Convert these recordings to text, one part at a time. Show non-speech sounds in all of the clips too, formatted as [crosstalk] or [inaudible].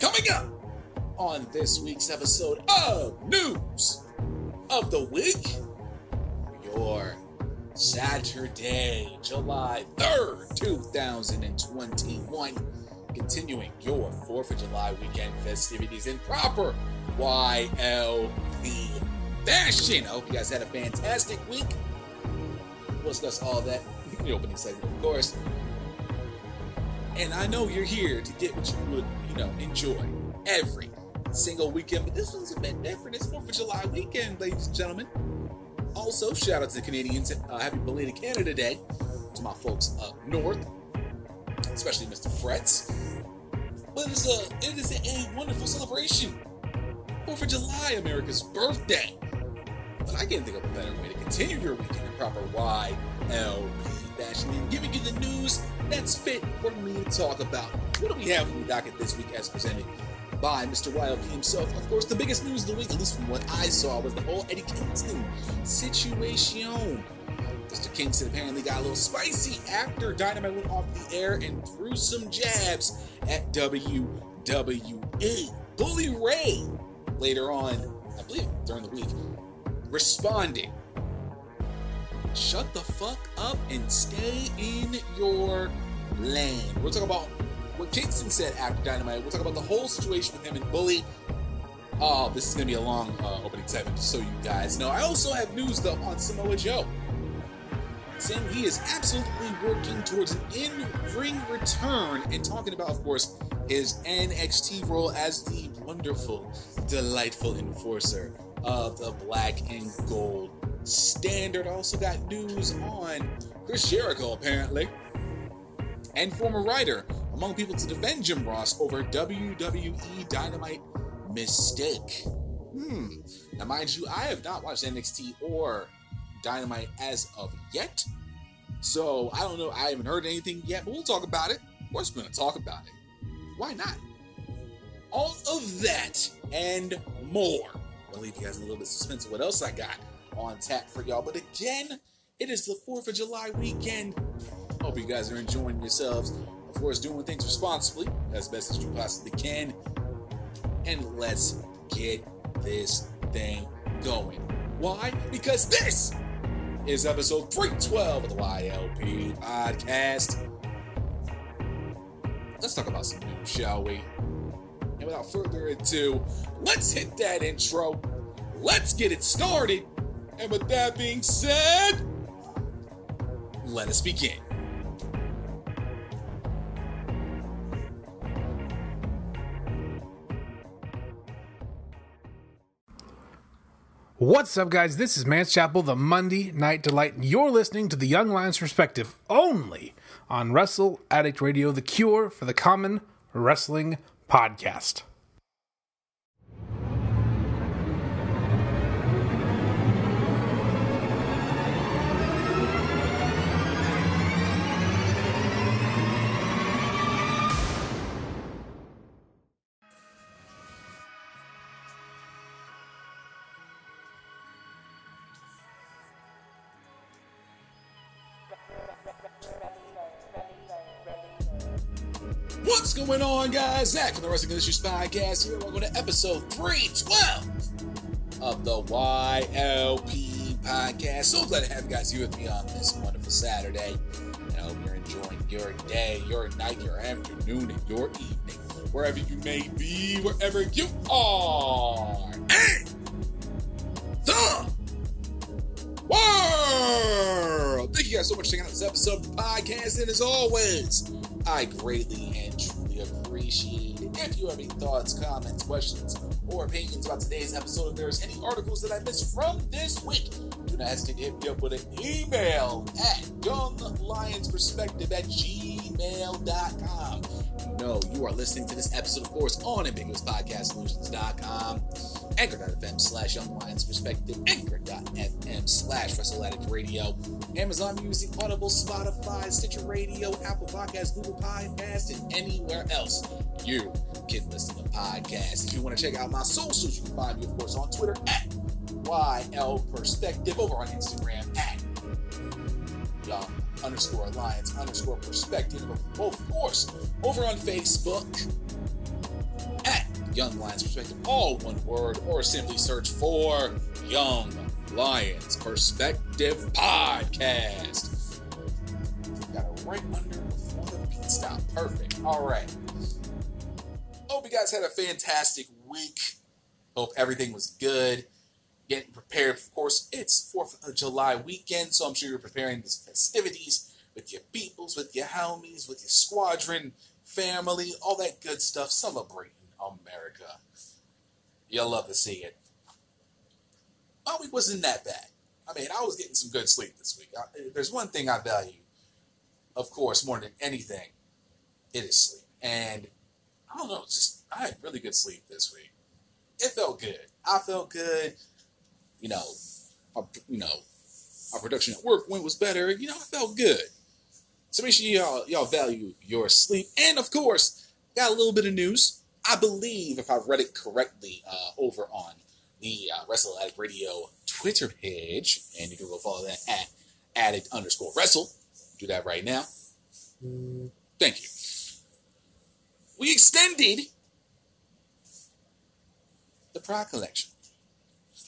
Coming up on this week's episode of News of the Week, your Saturday, July 3rd, 2021. Continuing your 4th of July weekend festivities in proper YLP fashion. I hope you guys had a fantastic week. We'll discuss all that in the opening segment, of course. And I know you're here to get what you would, you know, enjoy every single weekend, but this one's a bit different. It's 4th of July weekend, ladies and gentlemen. Also, shout out to the Canadians. Uh, happy belated Canada Day to my folks up north, especially Mr. Fretz. But it is a, it is a wonderful celebration. 4th of July, America's birthday. But I can't think of a better way to continue your weekend in proper YLP fashion and giving you the news that's fit for me to talk about. What do we have on the docket this week as presented by Mr. YLP himself? Of course, the biggest news of the week, at least from what I saw, was the whole Eddie Kingston situation. Mr. Kingston apparently got a little spicy after Dynamite went off the air and threw some jabs at WWE. Bully Ray later on, I believe during the week, responding. Shut the fuck up and stay in your lane. We'll talk about what Kingston said after Dynamite. We'll talk about the whole situation with him and Bully. Oh, this is gonna be a long uh, opening segment, just so you guys know. I also have news though on Samoa Joe, saying he is absolutely working towards an in-ring return, and talking about, of course, his NXT role as the wonderful, delightful enforcer of the black and gold standard. Also got news on Chris Jericho, apparently, and former writer among people to defend Jim Ross over WWE Dynamite mistake. Hmm. Now, mind you, I have not watched NXT or Dynamite as of yet. So I don't know. I haven't heard anything yet, but we'll talk about it. Of course, we're going to talk about it. Why not? All of that and more. I'll leave you guys a little bit of suspense of what else I got on tap for y'all. But again, it is the 4th of July weekend. Hope you guys are enjoying yourselves. Of course, doing things responsibly as best as you possibly can. And let's get this thing going. Why? Because this is episode 312 of the YLP podcast. Let's talk about some news, shall we? And without further ado, let's hit that intro. Let's get it started. And with that being said, let us begin. What's up, guys? This is Mance Chapel, the Monday Night Delight, and you're listening to the Young Lions Perspective only on Wrestle Addict Radio, the cure for the common wrestling podcast. Going guys? Zach from the Wrestling Issues Podcast here. Welcome to episode 312 of the YLP Podcast. So glad to have you guys here with me on this wonderful Saturday. And I hope you're enjoying your day, your night, your afternoon, and your evening, wherever you may be, wherever you are. And the world. Thank you guys so much for checking out this episode of the podcast. And as always, I greatly and appreciate it. If you have any thoughts, comments, questions, or opinions about today's episode, if there's any articles that I missed from this week, do not hesitate to hit me up with an email at younglionsperspective at gmail.com. Know you are listening to this episode, of course, on ambiguouspodcastsolutions.com, anchor.fm slash young lions perspective, anchor.fm slash wrestle addict radio, Amazon Music, Audible, Spotify, Stitcher Radio, Apple Podcasts, Google Podcasts, and anywhere else you can listen to podcasts. If you want to check out my socials, you can find me, of course, on Twitter at YL Perspective, over on Instagram at Young underscore Lions underscore Perspective, of course, over on Facebook at Young Lions Perspective, all one word, or simply search for Young Lions Perspective Podcast. Got it right under before the beat stop. Perfect. All right. Hope you guys had a fantastic week. Hope everything was good. Getting prepared, of course, it's 4th of July weekend, so I'm sure you're preparing these festivities with your peoples, with your homies, with your squadron, family, all that good stuff, celebrating America. You'll love to see it. My week wasn't that bad. I mean, I was getting some good sleep this week. I, there's one thing I value, of course, more than anything, it is sleep. And I don't know, just I had really good sleep this week. It felt good. I felt good. You know, our, you know, our production at work went was better. You know, I felt good. So make sure y'all y'all value your sleep. And of course, got a little bit of news. I believe, if I read it correctly, uh, over on the uh, Wrestle Addict Radio Twitter page, and you can go follow that at addict underscore wrestle. Do that right now. Thank you. We extended the Pride collection.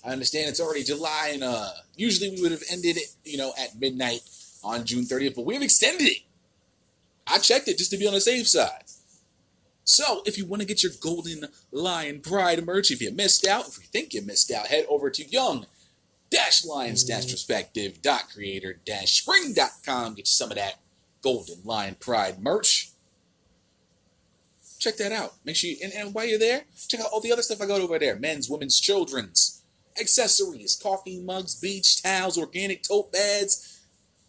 I understand it's already July, and uh, usually we would have ended it, you know, at midnight on June 30th, but we've extended it. I checked it just to be on the safe side. So, if you want to get your Golden Lion Pride merch, if you missed out, if you think you missed out, head over to young dash lions dash perspective dot creator spring.com. Get you some of that Golden Lion Pride merch. Check that out. Make sure you, and, and while you're there, check out all the other stuff I got over there men's, women's, children's, accessories, coffee mugs, beach towels, organic tote bags.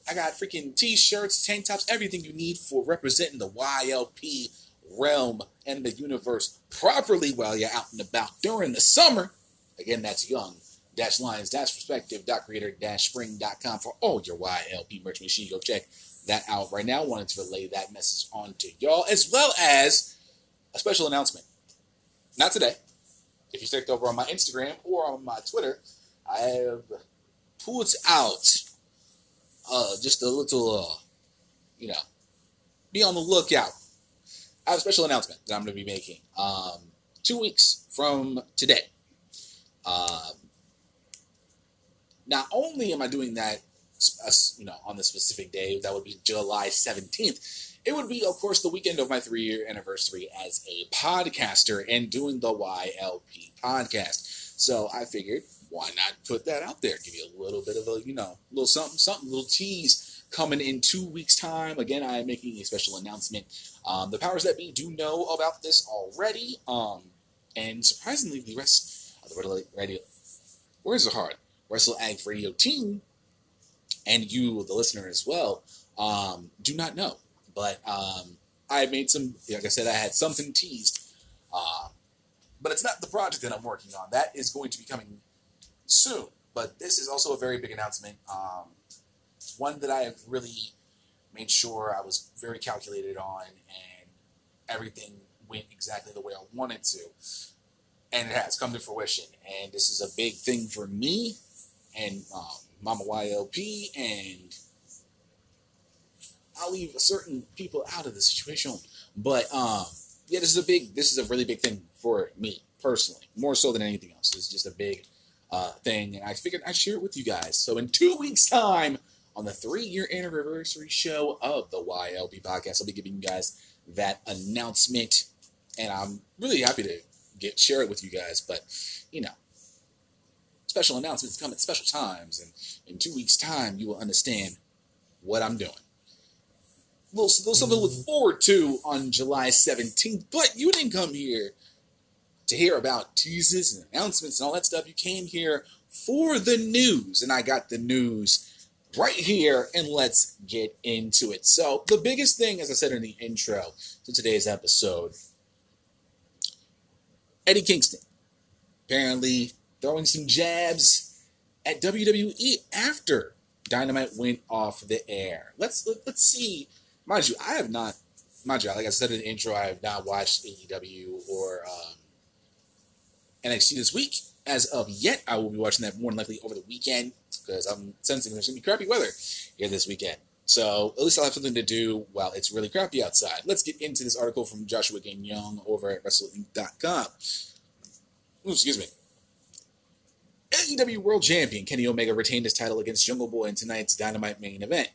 I got freaking t shirts, tank tops, everything you need for representing the YLP realm and the universe properly while you're out and about during the summer. Again, that's young dash lions dash perspective dot creator dash spring.com for all your YLP merch. Make sure you go check that out right now. Wanted to relay that message on to y'all, as well as a special announcement. Not today. If you checked over on my Instagram or on my Twitter, I have pulled out uh, just a little, uh, you know, be on the lookout I have a special announcement that I'm going to be making um, two weeks from today. Um, not only am I doing that, you know, on the specific day, that would be July 17th. It would be, of course, the weekend of my three-year anniversary as a podcaster and doing the YLP podcast. So I figured, why not put that out there? Give you a little bit of a, you know, little something, something, little tease coming in two weeks' time. Again, I am making a special announcement. Um, the powers that be do know about this already, um, and surprisingly, the rest of the radio, where's the heart? Wrestle Addict Radio team, and you, the listener as well, um, do not know. But um, I made some, like I said, I had something teased. Uh, but it's not the project that I'm working on. That is going to be coming soon. But this is also a very big announcement. Um, one that I have really made sure I was very calculated on, and everything went exactly the way I wanted to. And it has come to fruition. And this is a big thing for me and um, Mama YLP, and I'll leave certain people out of the situation. But um, yeah, this is a big, this is a really big thing for me personally, more so than anything else. It's just a big uh, thing, and I figured I'd share it with you guys. So in two weeks' time, on the three year anniversary show of the YLP podcast. I'll be giving you guys that announcement, and I'm really happy to get share it with you guys. But you know, special announcements come at special times, and in two weeks' time, you will understand what I'm doing. A little, little something to look forward to on July 17th. But you didn't come here to hear about teases and announcements and all that stuff. You came here for the news, and I got the news right here and let's get into it. So, the biggest thing, as I said in the intro to today's episode, Eddie Kingston apparently throwing some jabs at WWE after Dynamite went off the air. Let's let, us let us see. Mind you, I have not, mind you, like I said in the intro, I have not watched AEW or um, NXT this week as of yet. I will be watching that more than likely over the weekend because I'm sensing there's to be crappy weather here this weekend. So at least I'll have something to do while it's really crappy outside. Let's get into this article from Joshua Young over at WrestlingInc.com. Ooh, excuse me. AEW World Champion Kenny Omega retained his title against Jungle Boy in tonight's Dynamite main event.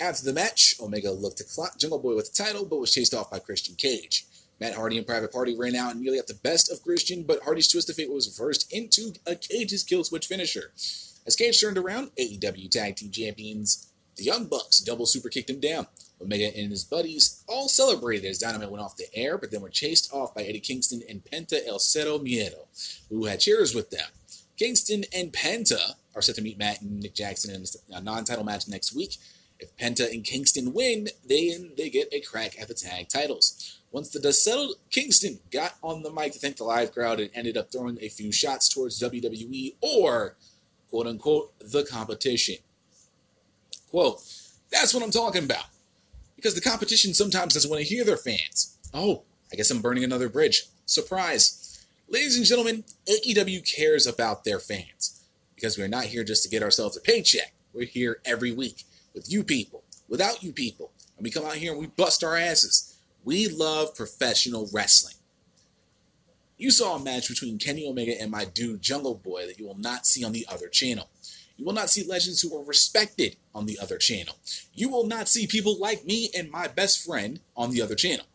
After the match, Omega looked to clock Jungle Boy with the title, but was chased off by Christian Cage. Matt Hardy and Private Party ran out and nearly got the best of Christian, but Hardy's twist of fate was reversed into a Cage's kill switch finisher. As Cage turned around, AEW Tag Team Champions, the Young Bucks, double super kicked him down. Omega and his buddies all celebrated as Dynamite went off the air, but then were chased off by Eddie Kingston and Penta El Zero Miedo, who had cheers with them. Kingston and Penta are set to meet Matt and Nick Jackson in a non-title match next week. If Penta and Kingston win, they they get a crack at the tag titles. Once the dust settled, Kingston got on the mic to thank the live crowd and ended up throwing a few shots towards WWE or quote unquote the competition. Quote, that's what I'm talking about. Because the competition sometimes doesn't want to hear their fans. Oh, I guess I'm burning another bridge. Surprise. Ladies and gentlemen, AEW cares about their fans. Because we're not here just to get ourselves a paycheck. We're here every week with you people, without you people. And we come out here and we bust our asses. We love professional wrestling. You saw a match between Kenny Omega and my dude Jungle Boy that you will not see on the other channel. You will not see legends who are respected on the other channel. You will not see people like me and my best friend on the other channel.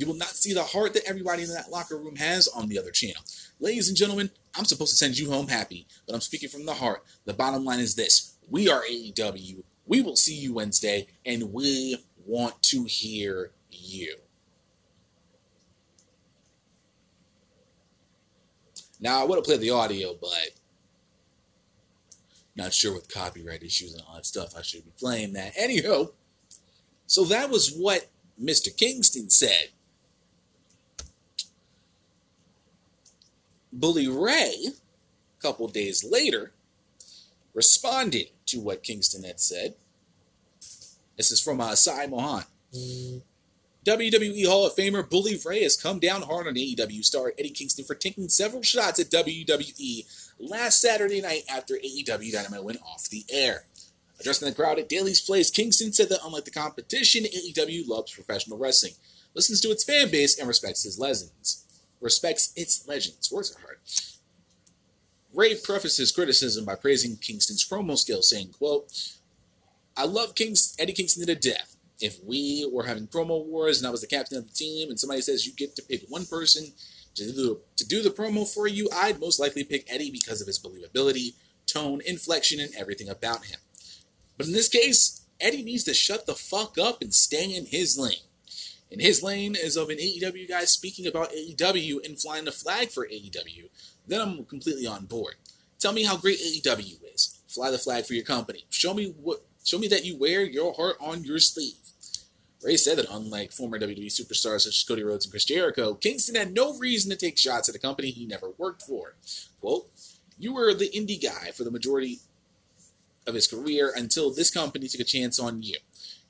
You will not see the heart that everybody in that locker room has on the other channel. Ladies and gentlemen, I'm supposed to send you home happy, but I'm speaking from the heart. The bottom line is this we are AEW. We will see you Wednesday, and we want to hear you. Now, I would have played the audio, but not sure with copyright issues and all that stuff. I should be playing that. Anyhow, so that was what Mr. Kingston said. Bully Ray, a couple days later, responded to what Kingston had said. This is from uh, Sai Mohan. WWE Hall of Famer Bully Ray has come down hard on AEW star Eddie Kingston for taking several shots at WWE last Saturday night after AEW Dynamite went off the air. Addressing the crowd at Daily's Place, Kingston said that unlike the competition, AEW loves professional wrestling, listens to its fan base, and respects his legends. Respects its legends. Words are hard. Ray prefaced his criticism by praising Kingston's promo skills, saying, quote, I love Kings, Eddie Kingston to death. If we were having promo wars and I was the captain of the team and somebody says you get to pick one person to do, to do the promo for you, I'd most likely pick Eddie because of his believability, tone, inflection, and everything about him. But in this case, Eddie needs to shut the fuck up and stay in his lane. And his lane is of an AEW guy speaking about AEW and flying the flag for AEW. Then I'm completely on board. Tell me how great AEW is. Fly the flag for your company. Show me what. Show me that you wear your heart on your sleeve. Ray said that unlike former WWE superstars such as Cody Rhodes and Chris Jericho, Kingston had no reason to take shots at a company he never worked for. Quote, You were the indie guy for the majority of his career until this company took a chance on you.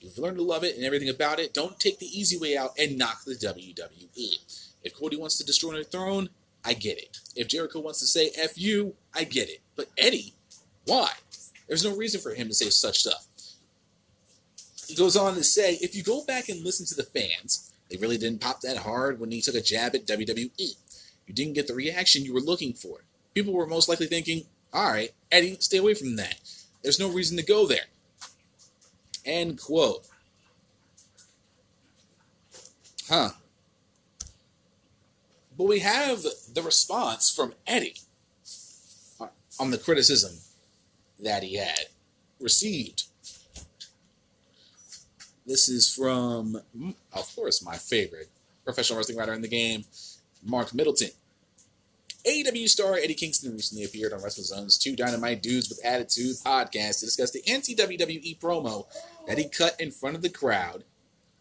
You've learned to love it and everything about it. Don't take the easy way out and knock the WWE. If Cody wants to destroy the throne, I get it. If Jericho wants to say F you, I get it. But Eddie, why? There's no reason for him to say such stuff. He goes on to say, if you go back and listen to the fans, they really didn't pop that hard when he took a jab at WWE. You didn't get the reaction you were looking for. People were most likely thinking, all right, Eddie, stay away from that. There's no reason to go there. End quote. Huh. But we have the response from Eddie on the criticism that he had received. This is from, of course, my favorite professional wrestling writer in the game, Marc Middleton. AEW star Eddie Kingston recently appeared on WrestleZone's Two Dynamite Dudes with Attitude podcast to discuss the anti WWE promo that he cut in front of the crowd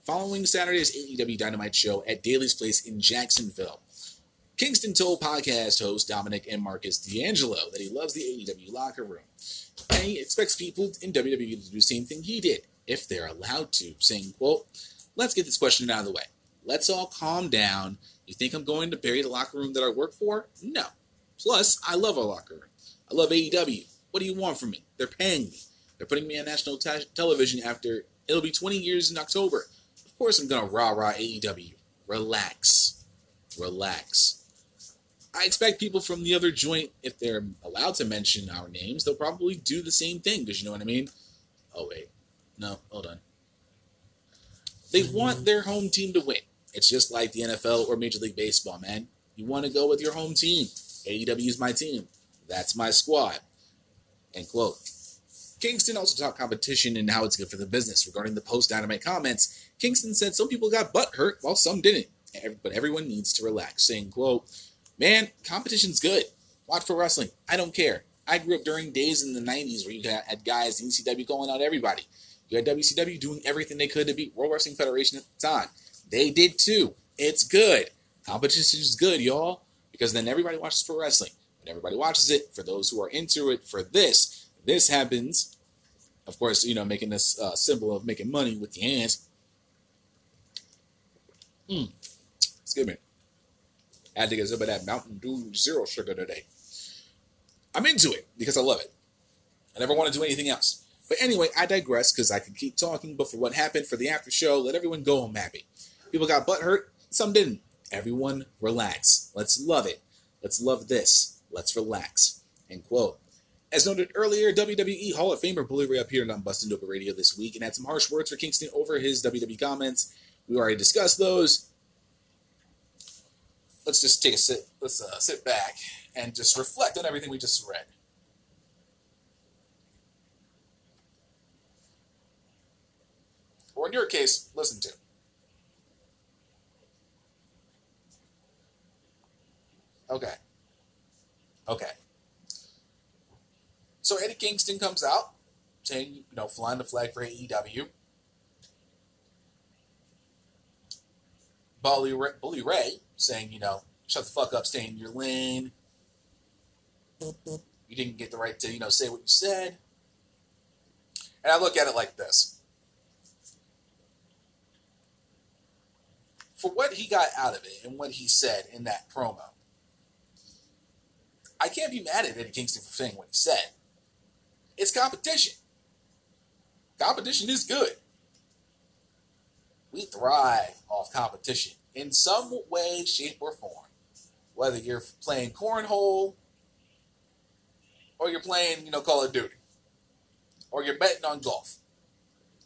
following Saturday's AEW Dynamite show at Daily's Place in Jacksonville. Kingston told podcast host Dominic and Marcus D'Angelo that he loves the AEW locker room and he expects people in WWE to do the same thing he did, if they're allowed to, saying, quote, let's get this question out of the way. Let's all calm down you think I'm going to bury the locker room that I work for? No. Plus, I love our locker room. I love AEW. What do you want from me? They're paying me. They're putting me on national te- television after it'll be 20 years in October. Of course, I'm gonna rah rah AEW. Relax, relax. I expect people from the other joint, if they're allowed to mention our names, they'll probably do the same thing. Because you know what I mean? Oh wait, no, hold on. They want their home team to win. It's just like the NFL or Major League Baseball, man. You want to go with your home team. AEW is my team. That's my squad. End quote. Kingston also talked competition and how it's good for the business. Regarding the post dynamite comments, Kingston said some people got butt hurt while some didn't. But everyone needs to relax, saying, quote, Man, competition's good. Watch for wrestling. I don't care. I grew up during days in the 90s where you had guys in ECW calling out everybody. You had WCW doing everything they could to beat World Wrestling Federation at the time. They did too. It's good. Competition is good, y'all, because then everybody watches pro wrestling. When everybody watches it, for those who are into it, for this, this happens. Of course, you know, making this uh, symbol of making money with the hands. Mm. Excuse me. I had to get some of that Mountain Dew Zero Sugar today. I'm into it because I love it. I never want to do anything else. But anyway, I digress because I could keep talking. But for what happened for the after show, let everyone go home happy. People got butt hurt, some didn't. Everyone relax. Let's love it. Let's love this. Let's relax. End quote. As noted earlier, WWE Hall of Famer Bully Ray appeared on Bustin' Open Radio this week and had some harsh words for Kingston over his WWE comments. We already discussed those. Let's just take a sit. Let's uh, sit back and just reflect on everything we just read. Or in your case, listen to. Okay. Okay. So Eddie Kingston comes out saying, you know, flying the flag for AEW. Bully Ray, Bully Ray saying, you know, shut the fuck up, stay in your lane. You didn't get the right to, you know, say what you said. And I look at it like this. For what he got out of it and what he said in that promo, I can't be mad at Eddie Kingston for saying what he said. It's competition. Competition is good. We thrive off competition in some way, shape, or form. Whether you're playing cornhole or you're playing, you know, Call of Duty or you're betting on golf.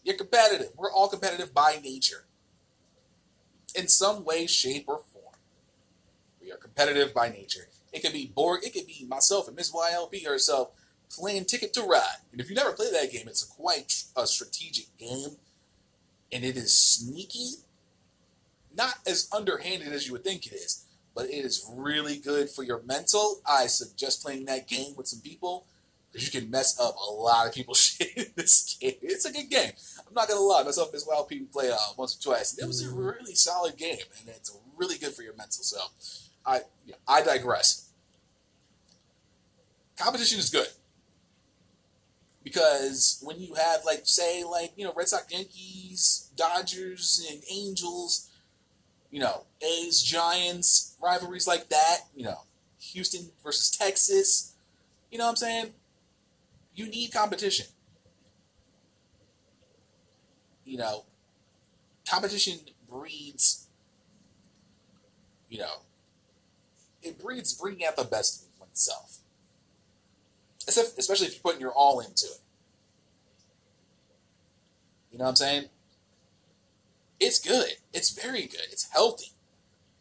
You're competitive. We're all competitive by nature. In some way, shape, or form. We are competitive by nature. It could be Borg. It could be myself and Miss YLP herself playing Ticket to Ride. And if you never played that game, it's a quite a strategic game, and it is sneaky, not as underhanded as you would think it is, but it is really good for your mental. I suggest playing that game with some people because you can mess up a lot of people's [laughs] shit in this game. It's a good game. I'm not gonna lie, myself and Miss YLP played uh, once or twice. It was a really solid game, and it's really good for your mental. So. I I digress. Competition is good because when you have like say like you know Red Sox, Yankees, Dodgers, and Angels, you know A's, Giants, rivalries like that, you know Houston versus Texas, you know what I'm saying? You need competition. You know, competition breeds, you know, it breeds bringing out the best in oneself. Especially if you're putting your all into it. You know what I'm saying? It's good. It's very good. It's healthy.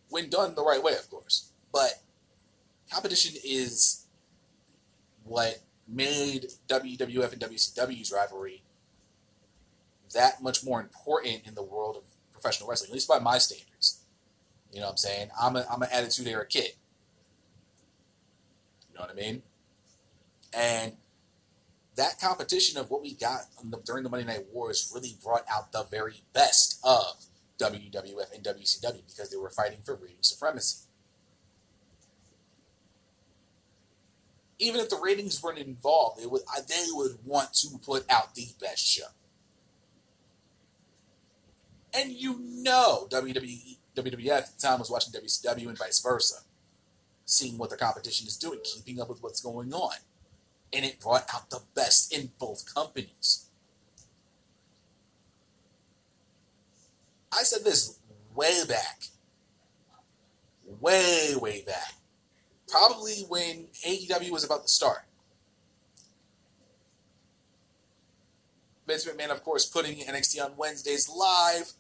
When done the right way, of course. But competition is what made WWF and WCW's rivalry that much more important in the world of professional wrestling, at least by my standards. You know what I'm saying? I'm, a, I'm an attitude era kid. You know what I mean? And that competition of what we got the, during the Monday Night Wars really brought out the very best of WWF and WCW because they were fighting for rating supremacy. Even if the ratings weren't involved, they would they would want to put out the best show. And you know WWE WWF at the time was watching WCW and vice versa seeing what the competition is doing, keeping up with what's going on. and it brought out the best in both companies. I said this way back, way, way back, probably when AEW was about to start. Vince McMahon, of course, putting NXT on Wednesdays live,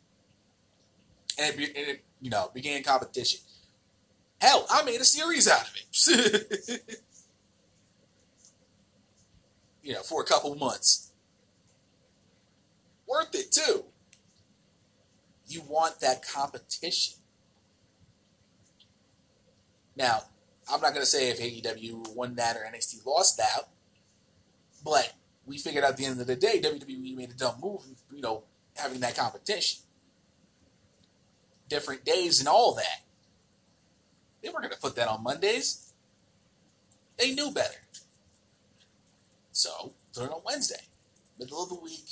and it, and it you know began competition. Hell, I made a series out of it. [laughs] you know, for a couple months. Worth it too. You want that competition. Now, I'm not going to say if AEW won that or NXT lost that, but we figured out at the end of the day, WWE made a dumb move, you know, having that competition. Different days and all that. They weren't going to put that on Mondays. They knew better. So, put it on Wednesday, middle of the week.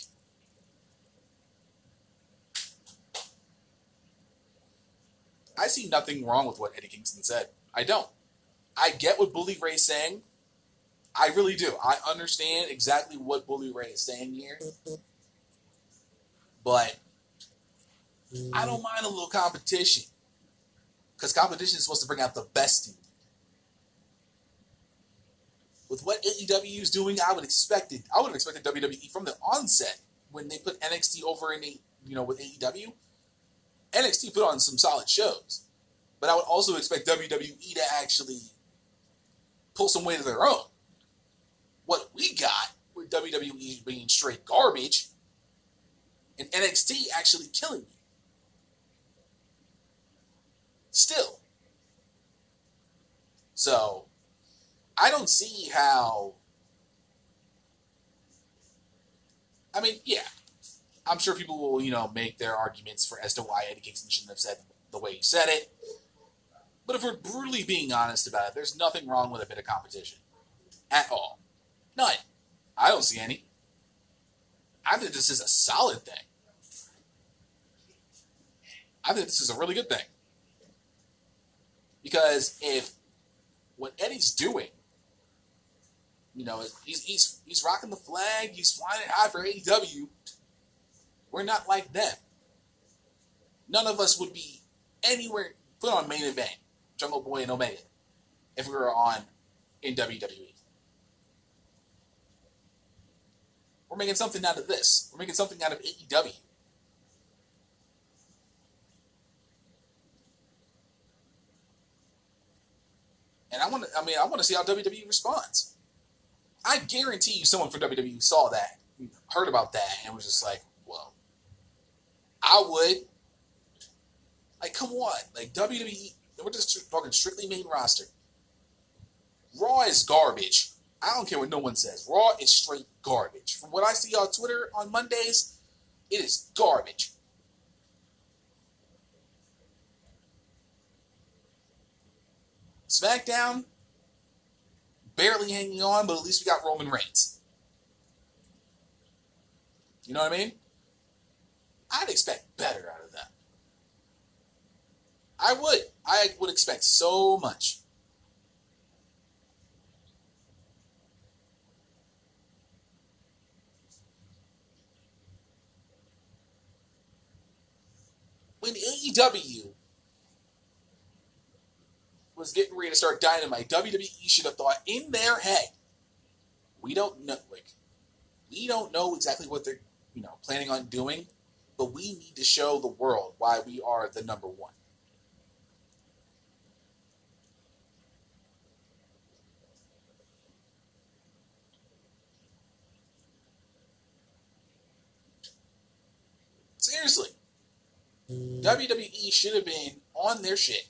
I see nothing wrong with what Eddie Kingston said. I don't. I get what Bully Ray's saying. I really do. I understand exactly what Bully Ray is saying here. But I don't mind a little competition. Because competition is supposed to bring out the best in you. With what AEW is doing, I would expect it. I would have expected WWE from the onset when they put NXT over in, a, you know, with AEW. NXT put on some solid shows, but I would also expect WWE to actually pull some weight of their own. What we got with WWE being straight garbage, and NXT actually killing you. Still. So, I don't see how. I mean, yeah, I'm sure people will, you know, make their arguments for as to why Eddie Kingston shouldn't have said the way he said it. But if we're brutally being honest about it, there's nothing wrong with a bit of competition. At all. None. I don't see any. I think this is a solid thing. I think this is a really good thing. Because if what Eddie's doing, you know, he's he's he's rocking the flag, he's flying it high for AEW. We're not like them. None of us would be anywhere put on main event, Jungle Boy and Omega, if we were on in WWE. We're making something out of this. We're making something out of AEW. And I want to, I mean, I want to see how WWE responds. I guarantee you someone from WWE saw that, heard about that, and was just like, well, I would. Like, come on. Like, WWE, we're just talking strictly main roster. Raw is garbage. I don't care what no one says. Raw is straight garbage. From what I see on Twitter on Mondays, it is garbage. SmackDown, barely hanging on, but at least we got Roman Reigns. You know what I mean? I'd expect better out of them. I would. I would expect so much. When AEW was getting ready to start Dynamite, WWE should have thought in their head, we don't know, like, we don't know exactly what they're, you know, planning on doing, but we need to show the world why we are the number one. Seriously. WWE should have been on their shit.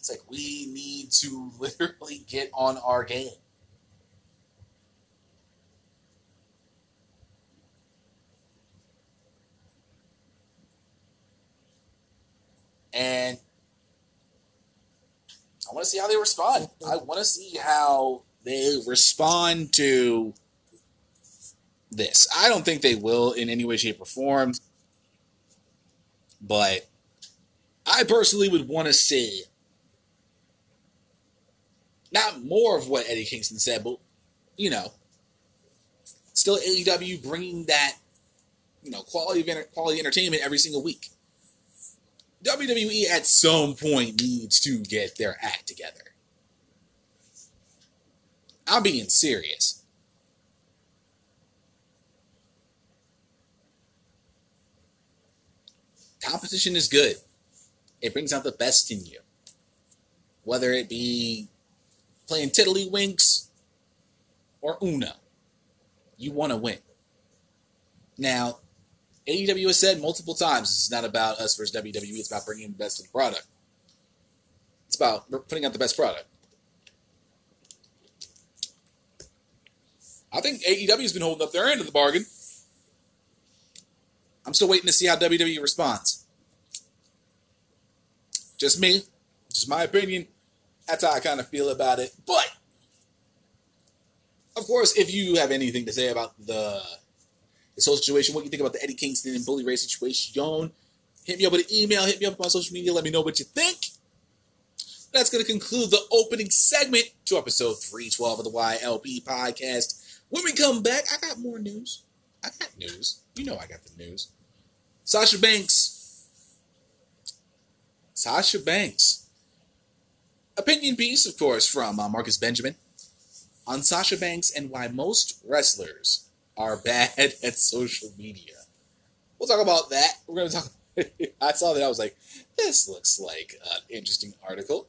It's like we need to [laughs] literally get on our game. And I want to see how they respond. I want to see how they respond to this. I don't think they will in any way, shape, or form. But I personally would want to see not more of what Eddie Kingston said, but you know, still AEW bringing that you know quality of quality entertainment every single week. WWE at some point needs to get their act together. I'm being serious. Competition is good. It brings out the best in you. Whether it be playing tiddlywinks or UNO. you want to win. Now, AEW has said multiple times it's not about us versus WWE, it's about bringing the best of the product. It's about putting out the best product. I think AEW's been holding up their end of the bargain. I'm still waiting to see how WWE responds. Just me, just my opinion. That's how I kind of feel about it. But, of course, if you have anything to say about the this whole situation, what you think about the Eddie Kingston and Bully Ray situation, hit me up with an email, hit me up on social media, let me know what you think. That's going to conclude the opening segment to episode 312 of the YLP podcast. When we come back, I got more news. I got news. You know I got the news. Sasha Banks. Sasha Banks. Opinion piece, of course, from uh, Marcus Benjamin on Sasha Banks and why most wrestlers are bad [laughs] at social media. We'll talk about that. We're going to talk. [laughs] I saw that. I was like, this looks like an interesting article.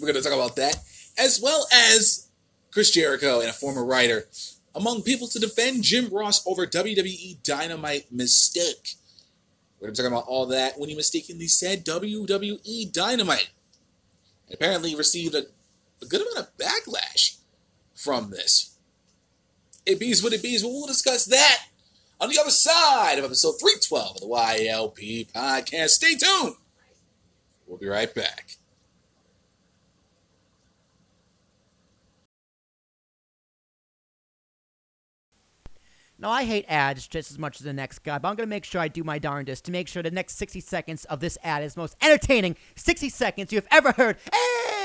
We're going to talk about that, as well as Chris Jericho and a former writer among people to defend Jim Ross over WWE Dynamite mistake. We're going to talking about all that when he mistakenly said WWE Dynamite. Apparently received a, a good amount of backlash from this. It bees what it bees, but we'll discuss that on the other side of episode 312 of the YLP podcast. Stay tuned. We'll be right back. Now, I hate ads just as much as the next guy, but I'm going to make sure I do my darndest to make sure the next 60 seconds of this ad is the most entertaining 60 seconds you have ever heard. Hey!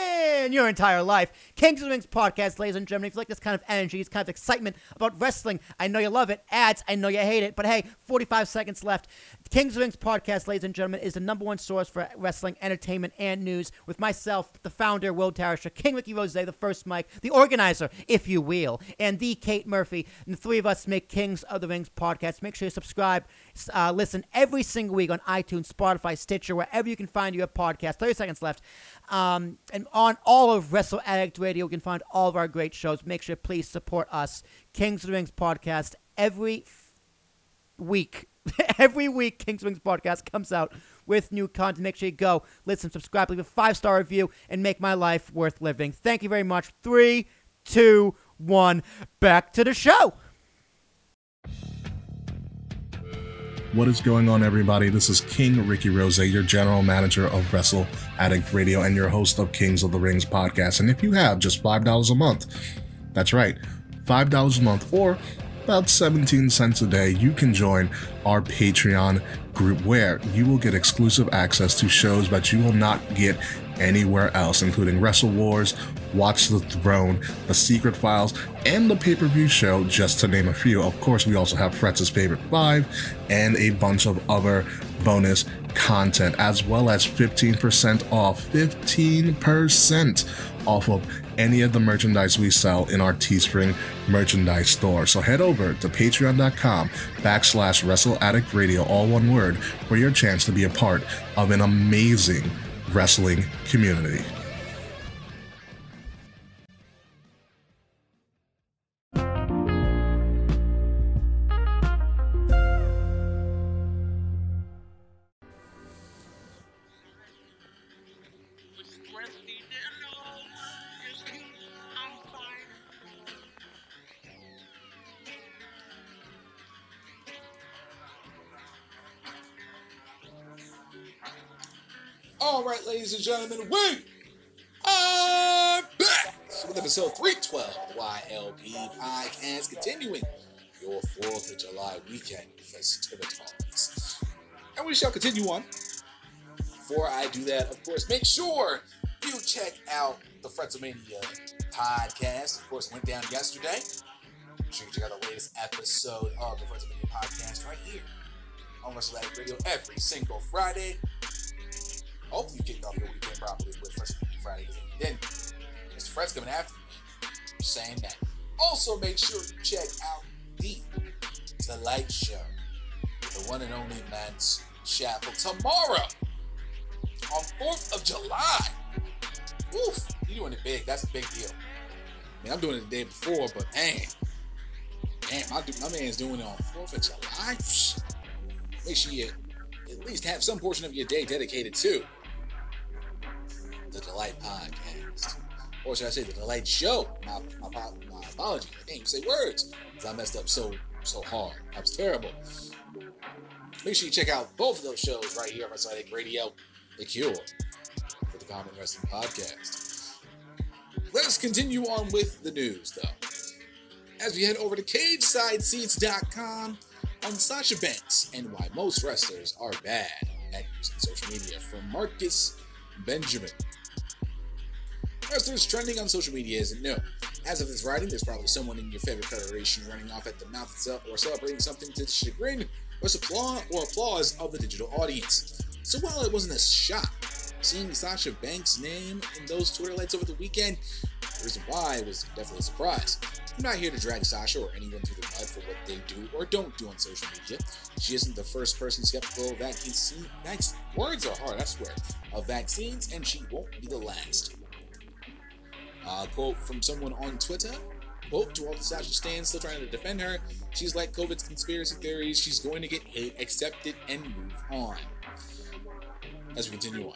In your entire life. Kings of the Rings podcast, ladies and gentlemen. If you like this kind of energy, this kind of excitement about wrestling, I know you love it. Ads, I know you hate it. But hey, 45 seconds left. Kings of the Rings podcast, ladies and gentlemen, is the number one source for wrestling entertainment and news. With myself, the founder, Will Tarisha, King Ricky Rose, the first Mike, the organizer, if you will, and the Kate Murphy. And the three of us make Kings of the Rings podcast. Make sure you subscribe, uh, listen every single week on iTunes, Spotify, Stitcher, wherever you can find your podcast. 30 seconds left. Um, and on all of Wrestle Addict Radio, you can find all of our great shows. Make sure please support us, Kings of the Rings podcast, every week. [laughs] every week, Kings of the Rings podcast comes out with new content. Make sure you go, listen, subscribe, leave a five star review, and make my life worth living. Thank you very much. Three, two, one. Back to the show. What is going on, everybody? This is King Ricky Rose, your general manager of Wrestle Addict Radio and your host of Kings of the Rings podcast. And if you have just $5 a month, that's right, $5 a month or about 17 cents a day, you can join our Patreon group where you will get exclusive access to shows that you will not get anywhere else, including Wrestle Wars, Watch the Throne, The Secret Files, and the pay per view show, just to name a few. Of course, we also have Fretz's Favorite 5 and a bunch of other bonus content, as well as 15% off. 15% off of any of the merchandise we sell in our Teespring merchandise store. So head over to patreon.com backslash wrestle addict radio, all one word, for your chance to be a part of an amazing wrestling community. Ladies and gentlemen, we are back with episode 312 of the YLP podcast, continuing your 4th of July weekend festivities. And we shall continue on. Before I do that, of course, make sure you check out the Fretzelmania podcast, of course, went down yesterday. Make sure you check out the latest episode of the Fretzelmania podcast right here on Addict Radio every single Friday. Hope you kicked off your weekend properly with Fretzelmania Friday. Then, Mr. Fretz coming after you. Saying that. Also, make sure you check out the The Light Show, the one and only Lance Chapel tomorrow on 4th of July. Oof, you doing it big. That's a big deal. I mean, I'm doing it the day before, but man, damn, my, my man's doing it on 4th of July. Make sure you at least have some portion of your day dedicated to the Delight Podcast. Or should I say the Delight Show? My, my, my apology. I can't even say words because I messed up so so hard. I was terrible. Make sure you check out both of those shows right here on Addict Radio, The Cure, for the Common Wrestling Podcast. Let's continue on with the news, though. As we head over to CageSideSeats.com on Sasha Banks and why most wrestlers are bad at using social media from Marcus Benjamin. Wrestlers trending on social media isn't new. As of this writing, there's probably someone in your favorite federation running off at the mouth itself or celebrating something to the chagrin or applause or applause of the digital audience. So while it wasn't a shock seeing Sasha Banks' name in those Twitter lights over the weekend, the reason why was definitely a surprise. I'm not here to drag Sasha or anyone through the mud for what they do or don't do on social media. She isn't the first person skeptical of vaccines. Words are hard, I swear. Of vaccines, and she won't be the last. Uh, quote from someone on Twitter. Quote to all the Sasha stands still trying to defend her. She's like COVID's conspiracy theories. She's going to get hate, accept it, and move on. As we continue on.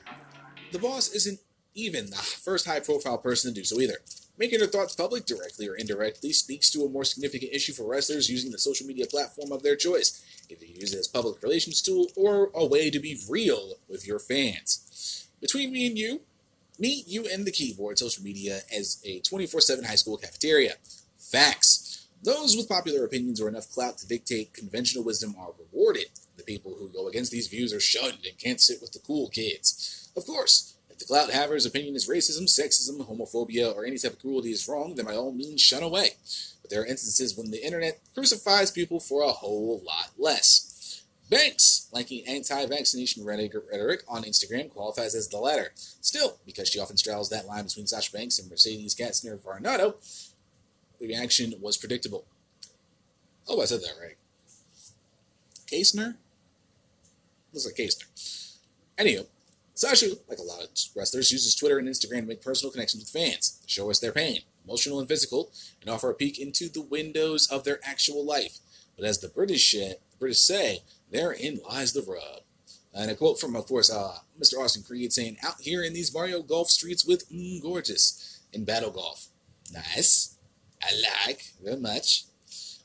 The boss isn't even the first high profile person to do so either. Making her thoughts public directly or indirectly speaks to a more significant issue for wrestlers using the social media platform of their choice, either you use it as public relations tool or a way to be real with your fans. Between me and you, me, you, and the keyboard, social media as a 24 7 high school cafeteria. Facts. Those with popular opinions or enough clout to dictate conventional wisdom are rewarded. The people who go against these views are shunned and can't sit with the cool kids. Of course, if the clout haver's opinion is racism, sexism, homophobia, or any type of cruelty is wrong, then by all means shun away. But there are instances when the internet crucifies people for a whole lot less. Banks, liking anti-vaccination rhetoric on Instagram, qualifies as the latter. Still, because she often straddles that line between Sasha Banks and Mercedes Kaestner Varnado, the reaction was predictable. Oh, I said that right. Kaesner? Looks like Kaesner. Anywho, Sasha, like a lot of wrestlers, uses Twitter and Instagram to make personal connections with fans, show us their pain, emotional and physical, and offer a peek into the windows of their actual life. But as the British, the British say, therein lies the rub. And a quote from, of course, uh, Mr. Austin Creed saying, Out here in these Mario Golf streets with mm, gorgeous in battle golf. Nice. I like very much.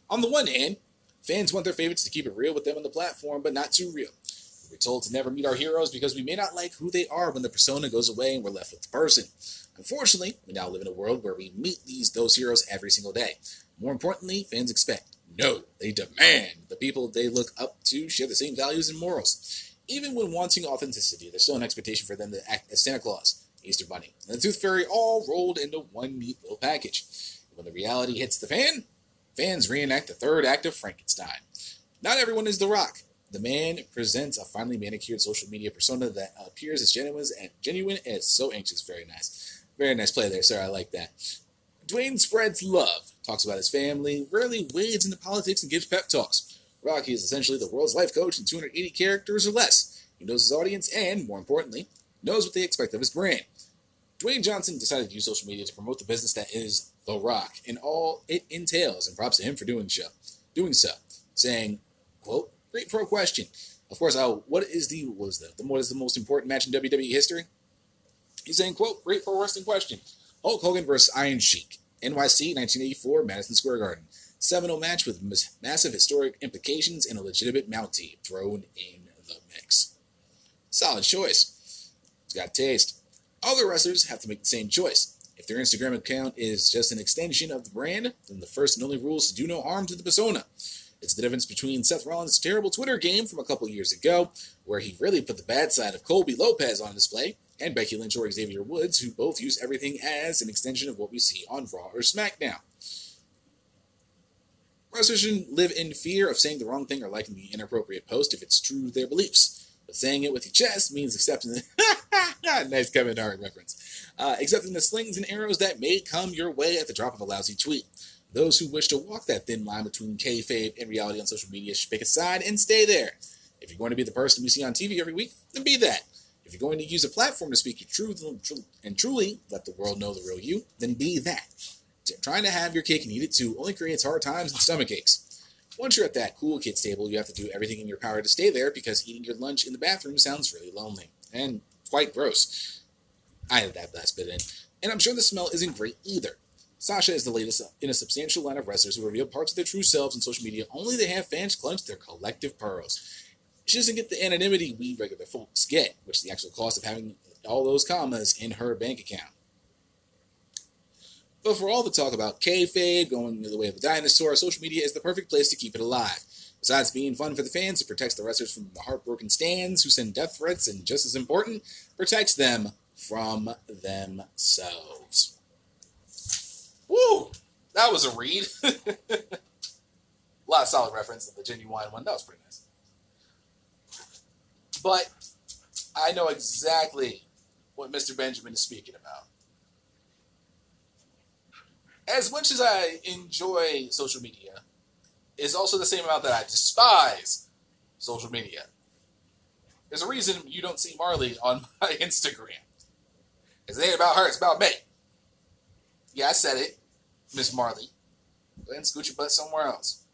On the one hand, fans want their favorites to keep it real with them on the platform, but not too real. We're told to never meet our heroes because we may not like who they are when the persona goes away and we're left with the person. Unfortunately, we now live in a world where we meet these those heroes every single day. More importantly, fans expect, no, they demand the people they look up to share the same values and morals. Even when wanting authenticity, there's still an expectation for them to act as Santa Claus, Easter Bunny, and the Tooth Fairy all rolled into one neat little package. When the reality hits the fan, fans reenact the third act of Frankenstein. Not everyone is The Rock. The man presents a finely manicured social media persona that appears as genuine and genuine as so anxious. Very nice. Very nice play there, sir. I like that. Dwayne spreads love, talks about his family, rarely wades into politics, and gives pep talks. Rocky is essentially the world's life coach in 280 characters or less. He knows his audience and, more importantly, knows what they expect of his brand. Dwayne Johnson decided to use social media to promote the business that is The Rock and all it entails, and props to him for doing so. Doing so, saying, "quote Great pro question. Of course, uh, what is the what is the what is the most important match in WWE history? He's saying, "quote Great pro wrestling question." Hulk Hogan versus Iron Sheik, NYC, 1984, Madison Square Garden. Seminal match with massive historic implications and a legitimate Mountie thrown in the mix. Solid choice. It's got taste. Other wrestlers have to make the same choice. If their Instagram account is just an extension of the brand, then the first and only rule is to do no harm to the persona. It's the difference between Seth Rollins' terrible Twitter game from a couple years ago, where he really put the bad side of Colby Lopez on display, and Becky Lynch or Xavier Woods, who both use everything as an extension of what we see on Raw or SmackDown. Wrestlers shouldn't live in fear of saying the wrong thing or liking the inappropriate post if it's true to their beliefs. But saying it with your chest means accepting [laughs] nice Kevin Hart reference. Uh, accepting the slings and arrows that may come your way at the drop of a lousy tweet. Those who wish to walk that thin line between kayfabe and reality on social media should pick a side and stay there. If you're going to be the person we see on TV every week, then be that. If you're going to use a platform to speak your truth and truly let the world know the real you, then be that. Trying to have your cake and eat it too only creates hard times and stomach aches. Once you're at that cool kids table, you have to do everything in your power to stay there because eating your lunch in the bathroom sounds really lonely and quite gross. I had that last bit in, and I'm sure the smell isn't great either. Sasha is the latest in a substantial line of wrestlers who reveal parts of their true selves on social media only to have fans clench their collective pearls. She doesn't get the anonymity we regular folks get, which is the actual cost of having all those commas in her bank account. But for all the talk about kayfabe going the way of the dinosaur, social media is the perfect place to keep it alive. Besides being fun for the fans, it protects the wrestlers from the heartbroken stands who send death threats, and just as important, protects them from themselves. Woo! That was a read. [laughs] a lot of solid reference to the genuine one. That was pretty nice. But I know exactly what Mr. Benjamin is speaking about. As much as I enjoy social media, it's also the same amount that I despise social media. There's a reason you don't see Marley on [laughs] my Instagram. It ain't about her, it's about me. Yeah, I said it, Miss Marley. Go ahead and scoot your butt somewhere else.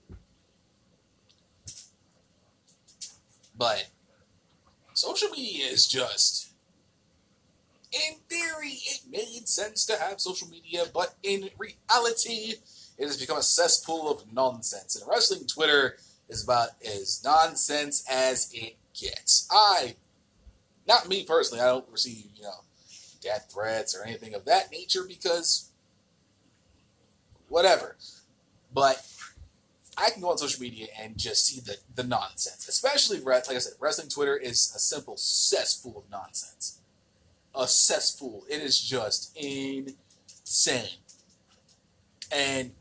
But social media is just in theory it made sense to have social media but in reality it has become a cesspool of nonsense and wrestling twitter is about as nonsense as it gets i not me personally i don't receive you know death threats or anything of that nature because whatever but I can go on social media and just see the, the nonsense. Especially, like I said, wrestling Twitter is a simple cesspool of nonsense. A cesspool. It is just insane. And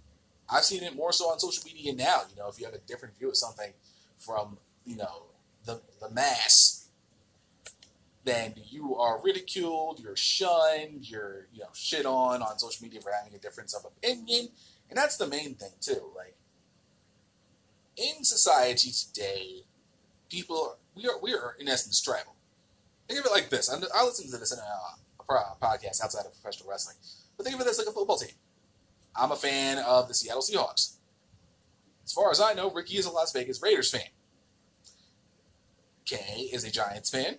I've seen it more so on social media now. You know, if you have a different view of something from, you know, the, the mass, then you are ridiculed, you're shunned, you're, you know, shit on on social media for having a difference of opinion. And that's the main thing, too. Like, in society today, people are, we are we are in essence tribal. Think of it like this. I listen to this in a, a podcast outside of professional wrestling, but think of it as like a football team. I'm a fan of the Seattle Seahawks. As far as I know, Ricky is a Las Vegas Raiders fan. Kay is a Giants fan.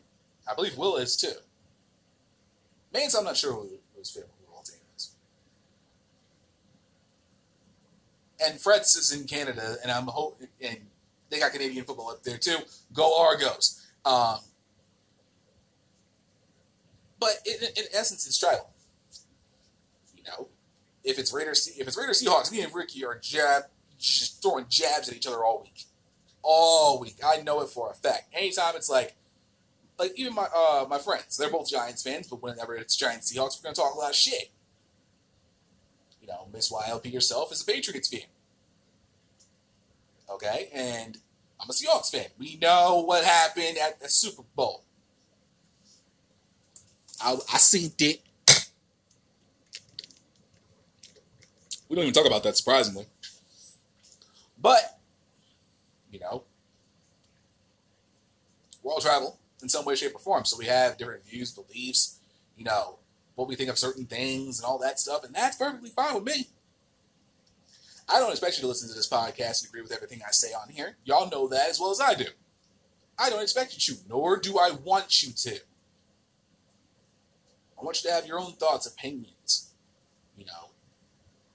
I believe Will is too. Mance, I'm not sure who, who's favorite and Fretz is in Canada, and I'm hoping, and they got Canadian football up there too. Go Argos! Um, but in, in, essence, it's tribal. You know, if it's Raiders, if it's Raiders Seahawks, me and Ricky are jab, just throwing jabs at each other all week, all week. I know it for a fact. Anytime it's like, like even my uh, my friends, they're both Giants fans, but whenever it's Giants Seahawks, we're gonna talk a lot of shit. You know, Miss YLP herself is a Patriots fan. Okay, and I'm a Seahawks fan. We know what happened at the Super Bowl. I, I seen it. We don't even talk about that, surprisingly. But, you know, all travel in some way, shape, or form. So we have different views, beliefs, you know, what we think of certain things and all that stuff, and that's perfectly fine with me. I don't expect you to listen to this podcast and agree with everything I say on here. Y'all know that as well as I do. I don't expect you to, nor do I want you to. I want you to have your own thoughts, opinions, you know,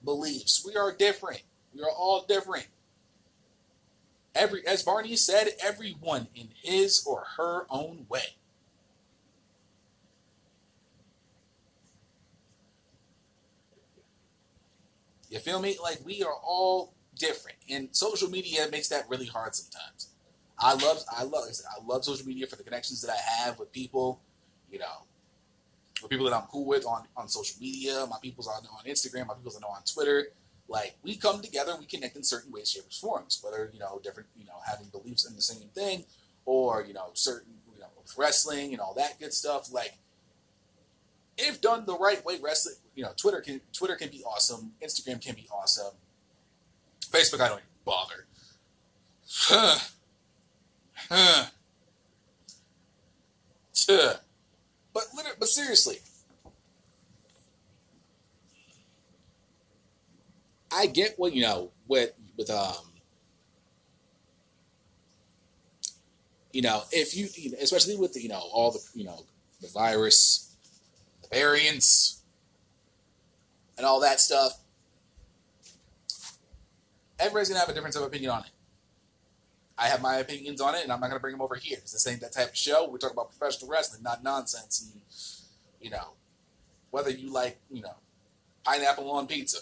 beliefs. We are different. We are all different. Every, as Barney said, everyone in his or her own way. You feel me? Like we are all different, and social media makes that really hard sometimes. I love, I love, I love social media for the connections that I have with people, you know, with people that I'm cool with on, on social media, my people's on, on Instagram, my people's I know on Twitter. Like we come together, we connect in certain ways, shapes, forms. Whether you know different, you know, having beliefs in the same thing, or you know, certain, you know, wrestling and all that good stuff. Like if done the right way, wrestling, you know, Twitter can Twitter can be awesome, Instagram can be awesome, Facebook I don't even bother. Huh. Huh. Tuh. But literally, but seriously, I get what you know with with um you know if you, especially with the, you know all the you know the virus, the variants, and all that stuff. Everybody's gonna have a difference of opinion on it. I have my opinions on it, and I'm not going to bring them over here because this ain't that type of show. We talk about professional wrestling, not nonsense. And you know, whether you like, you know, pineapple on pizza.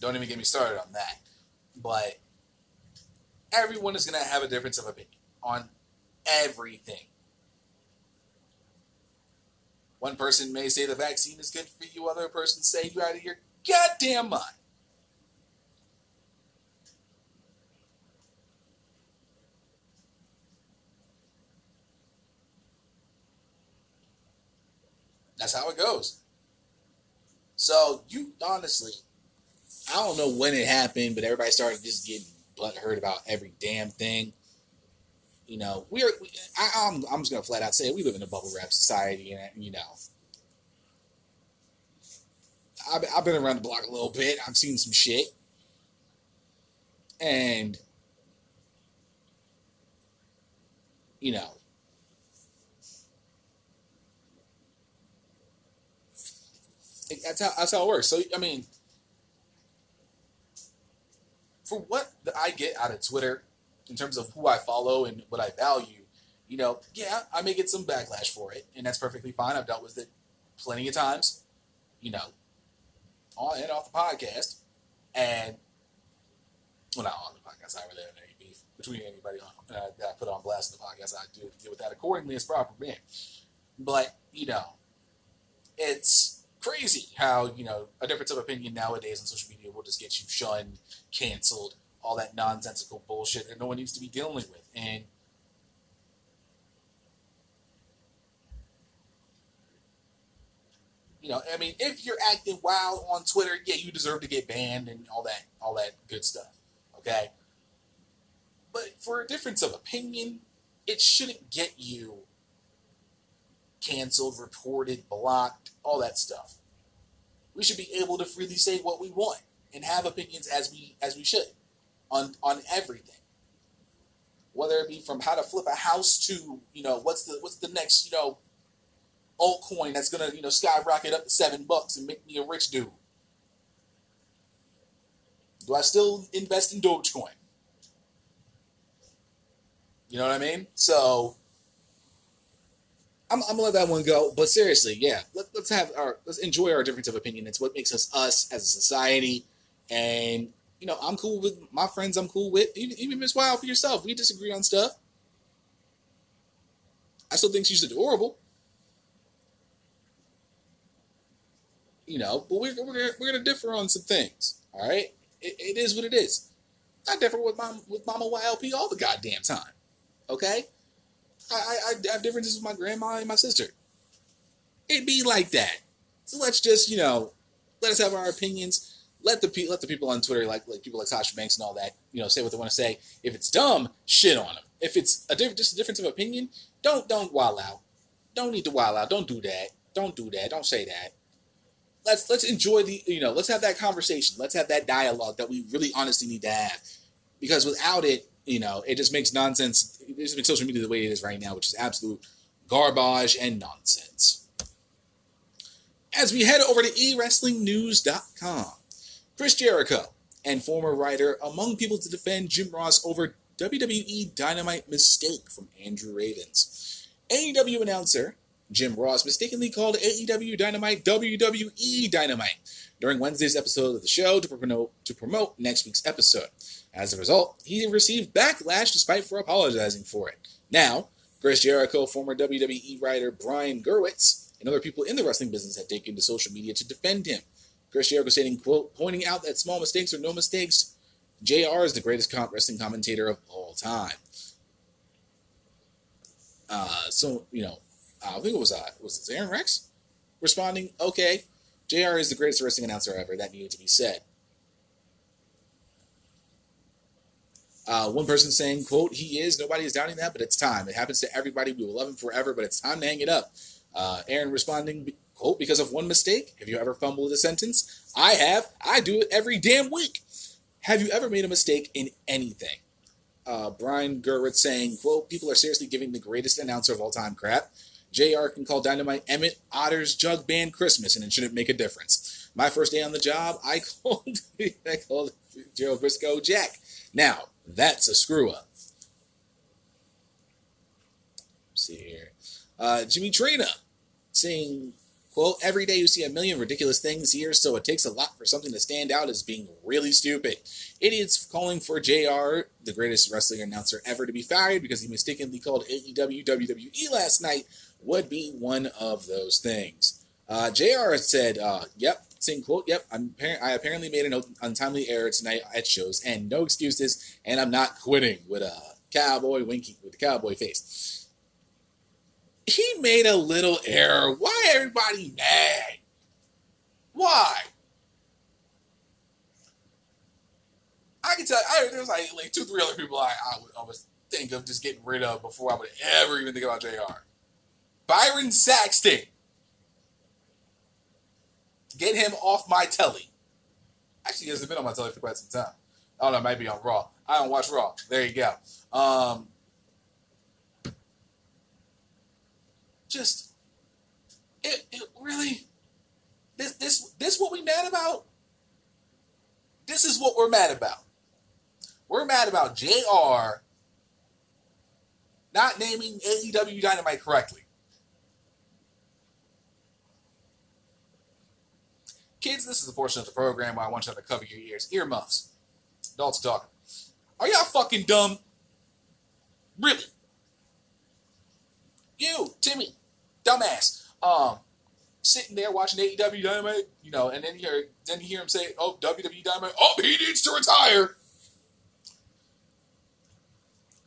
Don't even get me started on that. But everyone is going to have a difference of opinion on everything. One person may say the vaccine is good for you, other person say you're out of your goddamn mind. That's how it goes. So you honestly, I don't know when it happened, but everybody started just getting butthurt about every damn thing. You know, we're we, I, am I'm, I'm just gonna flat out say it, we live in a bubble wrap society, and you know, I've, I've been around the block a little bit. I've seen some shit, and you know, That's how that's how it works. So I mean, for what I get out of Twitter in terms of who I follow and what I value, you know, yeah, I may get some backlash for it, and that's perfectly fine. I've dealt with it plenty of times, you know, on and off the podcast, and well, not on the podcast. I really have any beef between anybody on, uh, that I put on blast in the podcast. I do deal with that accordingly as proper man. But you know, it's crazy how you know a difference of opinion nowadays on social media will just get you shunned, canceled, all that nonsensical bullshit that no one needs to be dealing with. And you know, I mean, if you're acting wild on Twitter, yeah, you deserve to get banned and all that, all that good stuff. Okay, but for a difference of opinion, it shouldn't get you canceled, reported, blocked, all that stuff. We should be able to freely say what we want and have opinions as we as we should on on everything. Whether it be from how to flip a house to, you know, what's the what's the next, you know, altcoin that's gonna, you know, skyrocket up to seven bucks and make me a rich dude. Do I still invest in Dogecoin? You know what I mean? So I'm, I'm, gonna let that one go. But seriously, yeah, let, us have our let's enjoy our difference of opinion. It's what makes us us as a society. And you know, I'm cool with my friends. I'm cool with even, even Miss Wild for yourself. We disagree on stuff. I still think she's adorable. You know, but we're we're, we're gonna differ on some things. All right, it, it is what it is. I differ with mom with Mama YLP all the goddamn time. Okay I, I, have differences with my grandma and my sister. It be like that. So let's just, you know, let us have our opinions. Let the pe- let the people on Twitter, like like people like Sasha Banks and all that, you know, say what they want to say. If it's dumb, shit on them. If it's a diff- just a difference of opinion, don't don't wild out. Don't need to wild out. Don't do that. Don't do that. Don't say that. Let's let's enjoy the you know let's have that conversation. Let's have that dialogue that we really honestly need to have. Because without it, you know, it just makes nonsense. It just makes social media the way it is right now, which is absolute garbage and nonsense. As we head over to eWrestlingNews.com, Chris Jericho and former writer among people to defend Jim Ross over WWE Dynamite mistake from Andrew Ravens. AEW announcer Jim Ross mistakenly called AEW Dynamite WWE Dynamite during Wednesday's episode of the show to promote, to promote next week's episode. As a result, he received backlash despite for apologizing for it. Now, Chris Jericho, former WWE writer Brian Gewirtz, and other people in the wrestling business have taken to social media to defend him. Chris Jericho stating, quote, pointing out that small mistakes are no mistakes. JR is the greatest wrestling commentator of all time. Uh, so, you know, I think it was, uh, was it Aron Rex responding, okay, JR is the greatest wrestling announcer ever. That needed to be said. Uh, one person saying, quote, he is, nobody is doubting that, but it's time. It happens to everybody. We will love him forever, but it's time to hang it up. Uh, Aron responding, quote, because of one mistake. Have you ever fumbled a sentence? I have. I do it every damn week. Have you ever made a mistake in anything? Uh, Brian Gewirtz saying, quote, people are seriously giving the greatest announcer of all time crap. JR can call Dynamite Emmett Otter's Jug Band Christmas, and it shouldn't make a difference. My first day on the job, I [laughs] called I called Gerald Brisco Jack. Now, that's a screw up. Let's see here. Uh, Jimmy Traina saying, quote, every day you see a million ridiculous things here, so it takes a lot for something to stand out as being really stupid. Idiots calling for JR, the greatest wrestling announcer ever, to be fired because he mistakenly called AEW WWE last night would be one of those things. Uh, JR said, uh, yep, saying quote, yep, I'm I apparently made an untimely error tonight at shows, and no excuses, and I'm not quitting with a cowboy winking with the cowboy face. He made a little error. Why everybody mad? Why? I can tell. I, there's like, like two, three other people I, I would always think of just getting rid of before I would ever even think about JR. Byron Saxton. Get him off my telly. Actually, he hasn't been on my telly for quite some time. I don't know, might be on Raw. I don't watch Raw. There you go. Um, just it, it really this this this what we mad about? This is what we're mad about. We're mad about JR not naming AEW Dynamite correctly. Kids, this is the portion of the program where I want you to cover your ears. Earmuffs. Adults talking. Are y'all fucking dumb? Really? You, Timmy, dumbass. Um, sitting there watching AEW Dynamite, you know, and then you hear, then you hear him say, "Oh, WWE Dynamite, oh, he needs to retire."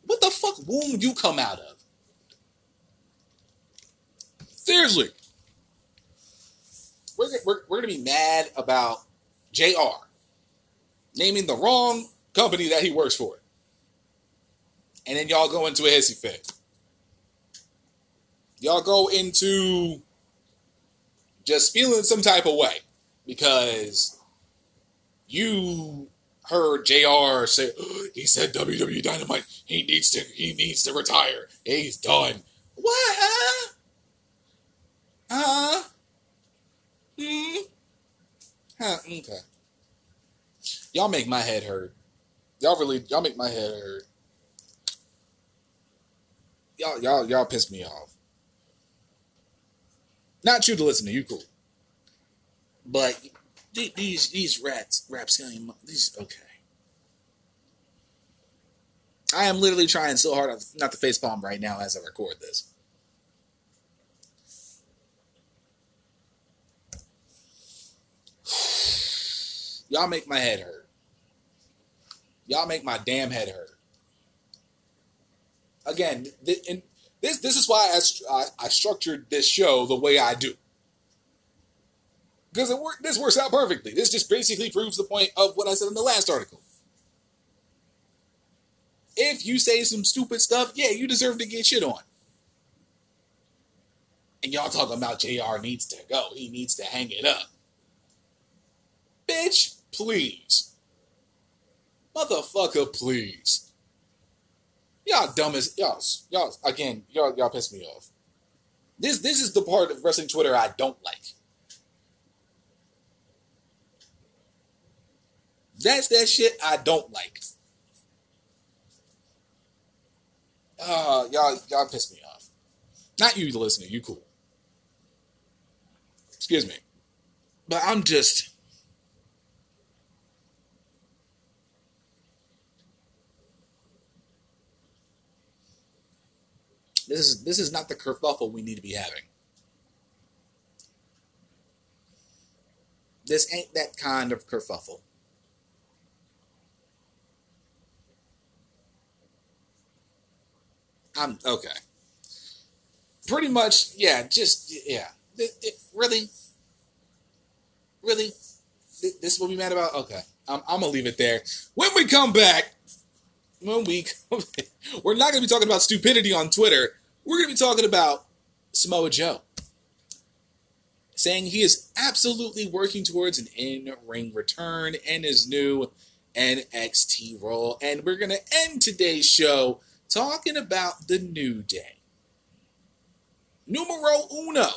What the fuck womb you come out of? Seriously we're, we're, we're going to be mad about JR naming the wrong company that he works for. And then y'all go into a hissy fit. Y'all go into just feeling some type of way because you heard JR say [gasps] he said WWE Dynamite he needs to he needs to retire. He's done. What? Huh? Hmm. Huh, okay. Y'all make my head hurt. Y'all really, y'all make my head hurt. Y'all, y'all, y'all piss me off. Not you to listen to, you cool. But these these rats, rapscallion, these okay. I am literally trying so hard not to face palm right now as I record this. Y'all make my head hurt. Y'all make my damn head hurt. Again, th- and this this is why I, I, I structured this show the way I do. Because it work, this works out perfectly. This just basically proves the point of what I said in the last article. If you say some stupid stuff, yeah, you deserve to get shit on. And y'all talking about JR needs to go. He needs to hang it up. Bitch, please. Motherfucker, please. Y'all dumb as y'all y'all again, y'all y'all piss me off. This this is the part of wrestling Twitter I don't like. That's that shit I don't like. Uh y'all y'all piss me off. Not you the listener, you cool. Excuse me. But I'm just. This is this is not the kerfuffle we need to be having. This ain't that kind of kerfuffle. I'm okay. Pretty much, yeah. Just yeah. It, it, really, really, this will be mad about. Okay, I'm, I'm gonna leave it there. When we come back, one week, [laughs] we're not gonna be talking about stupidity on Twitter. We're gonna be talking about Samoa Joe saying he is absolutely working towards an in-ring return and his new NXT role. And we're gonna end today's show talking about the New Day. Numero uno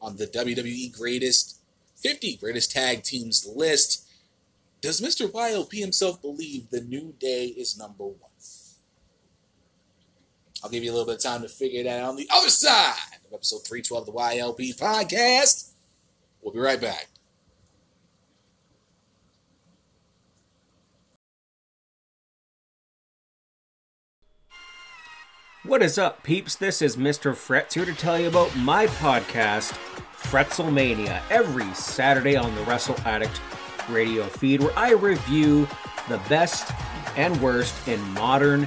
on the WWE Greatest 50 Greatest Tag Teams list. Does Mr. YLP himself believe the New Day is number one? I'll give you a little bit of time to figure that out on the other side of episode 312 of the YLP podcast. We'll be right back. What is up, peeps? This is Mr. Fretz here to tell you about my podcast, Fretzelmania, every Saturday on the Wrestle Addict radio feed, where I review the best and worst in modern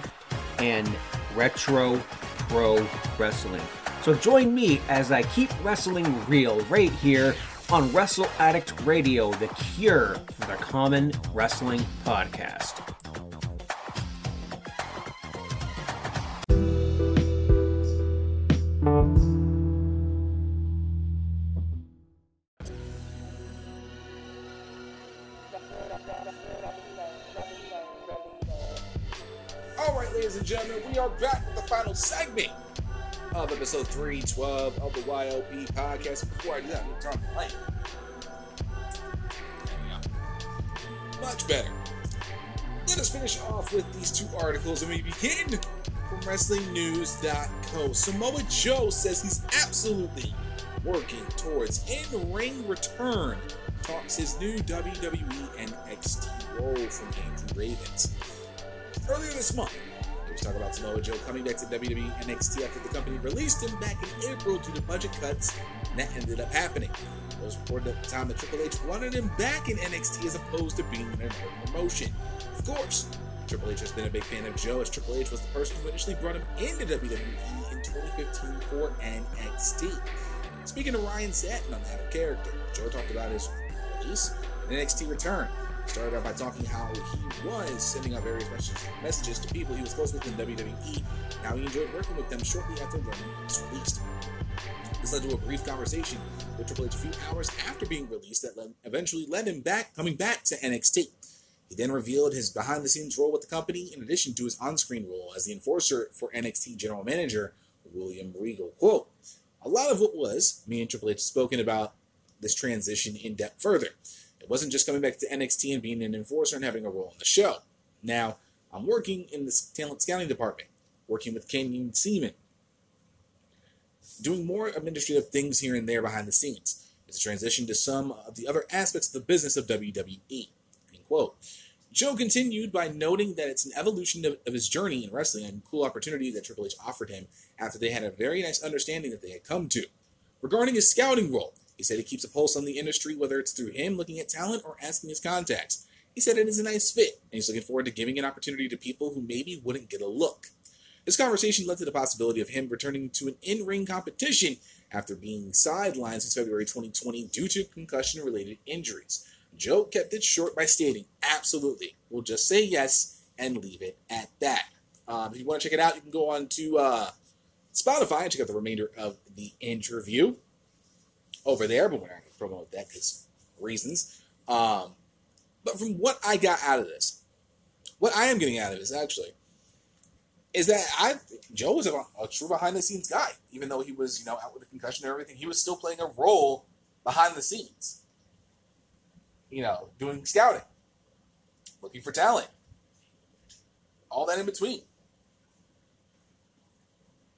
and retro pro wrestling. So join me as I keep wrestling real right here on Wrestle Addict Radio, the cure for the common wrestling podcast. Are back with the final segment of episode 312 of the YLP podcast. Before I do that, I'm going to turn the light. Much better. Let us finish off with these two articles, and we begin from WrestlingNews.co. Samoa Joe says he's absolutely working towards in-ring return. Talks his new WWE NXT role from Andrew Ravens. Earlier this month, talking about Samoa Joe coming back to WWE NXT after the company released him back in April due to budget cuts, and that ended up happening. It was reported at the time that Triple H wanted him back in NXT as opposed to being in another promotion. Of course, Triple H has been a big fan of Joe, as Triple H was the person who initially brought him into WWE in 2015 for NXT. Speaking to Ryan Satin on that character, Joe talked about his release and NXT return. Started out by talking how he was sending out various messages, to people he was close with in WWE, and how he enjoyed working with them shortly after he was released. This led to a brief conversation with Triple H a few hours after being released that led, eventually led him back coming back to NXT. He then revealed his behind the scenes role with the company in addition to his on screen role as the enforcer for NXT General Manager William Regal. Quote, a lot of what was, me and Triple H spoken about this transition in depth further. It wasn't just coming back to NXT and being an enforcer and having a role in the show. Now, I'm working in the talent scouting department, working with Canyon Ceman, doing more administrative things here and there behind the scenes. It's a transition to some of the other aspects of the business of WWE. End quote. Joe continued by noting that it's an evolution of, of his journey in wrestling and cool opportunity that Triple H offered him after they had a very nice understanding that they had come to. Regarding his scouting role, he said he keeps a pulse on the industry, whether it's through him looking at talent or asking his contacts. He said it is a nice fit, and he's looking forward to giving an opportunity to people who maybe wouldn't get a look. This conversation led to the possibility of him returning to an in ring competition after being sidelined since February 2020 due to concussion related injuries. Joe kept it short by stating, Absolutely. We'll just say yes and leave it at that. Um, if you want to check it out, you can go on to uh, Spotify and check out the remainder of the interview over there, but we're not going to promote that because reasons. Um, but from what I got out of this, what I am getting out of this actually is that I Joe was a, a true behind the scenes guy, even though he was you know out with a concussion and everything. He was still playing a role behind the scenes, you know, doing scouting, looking for talent, all that in between.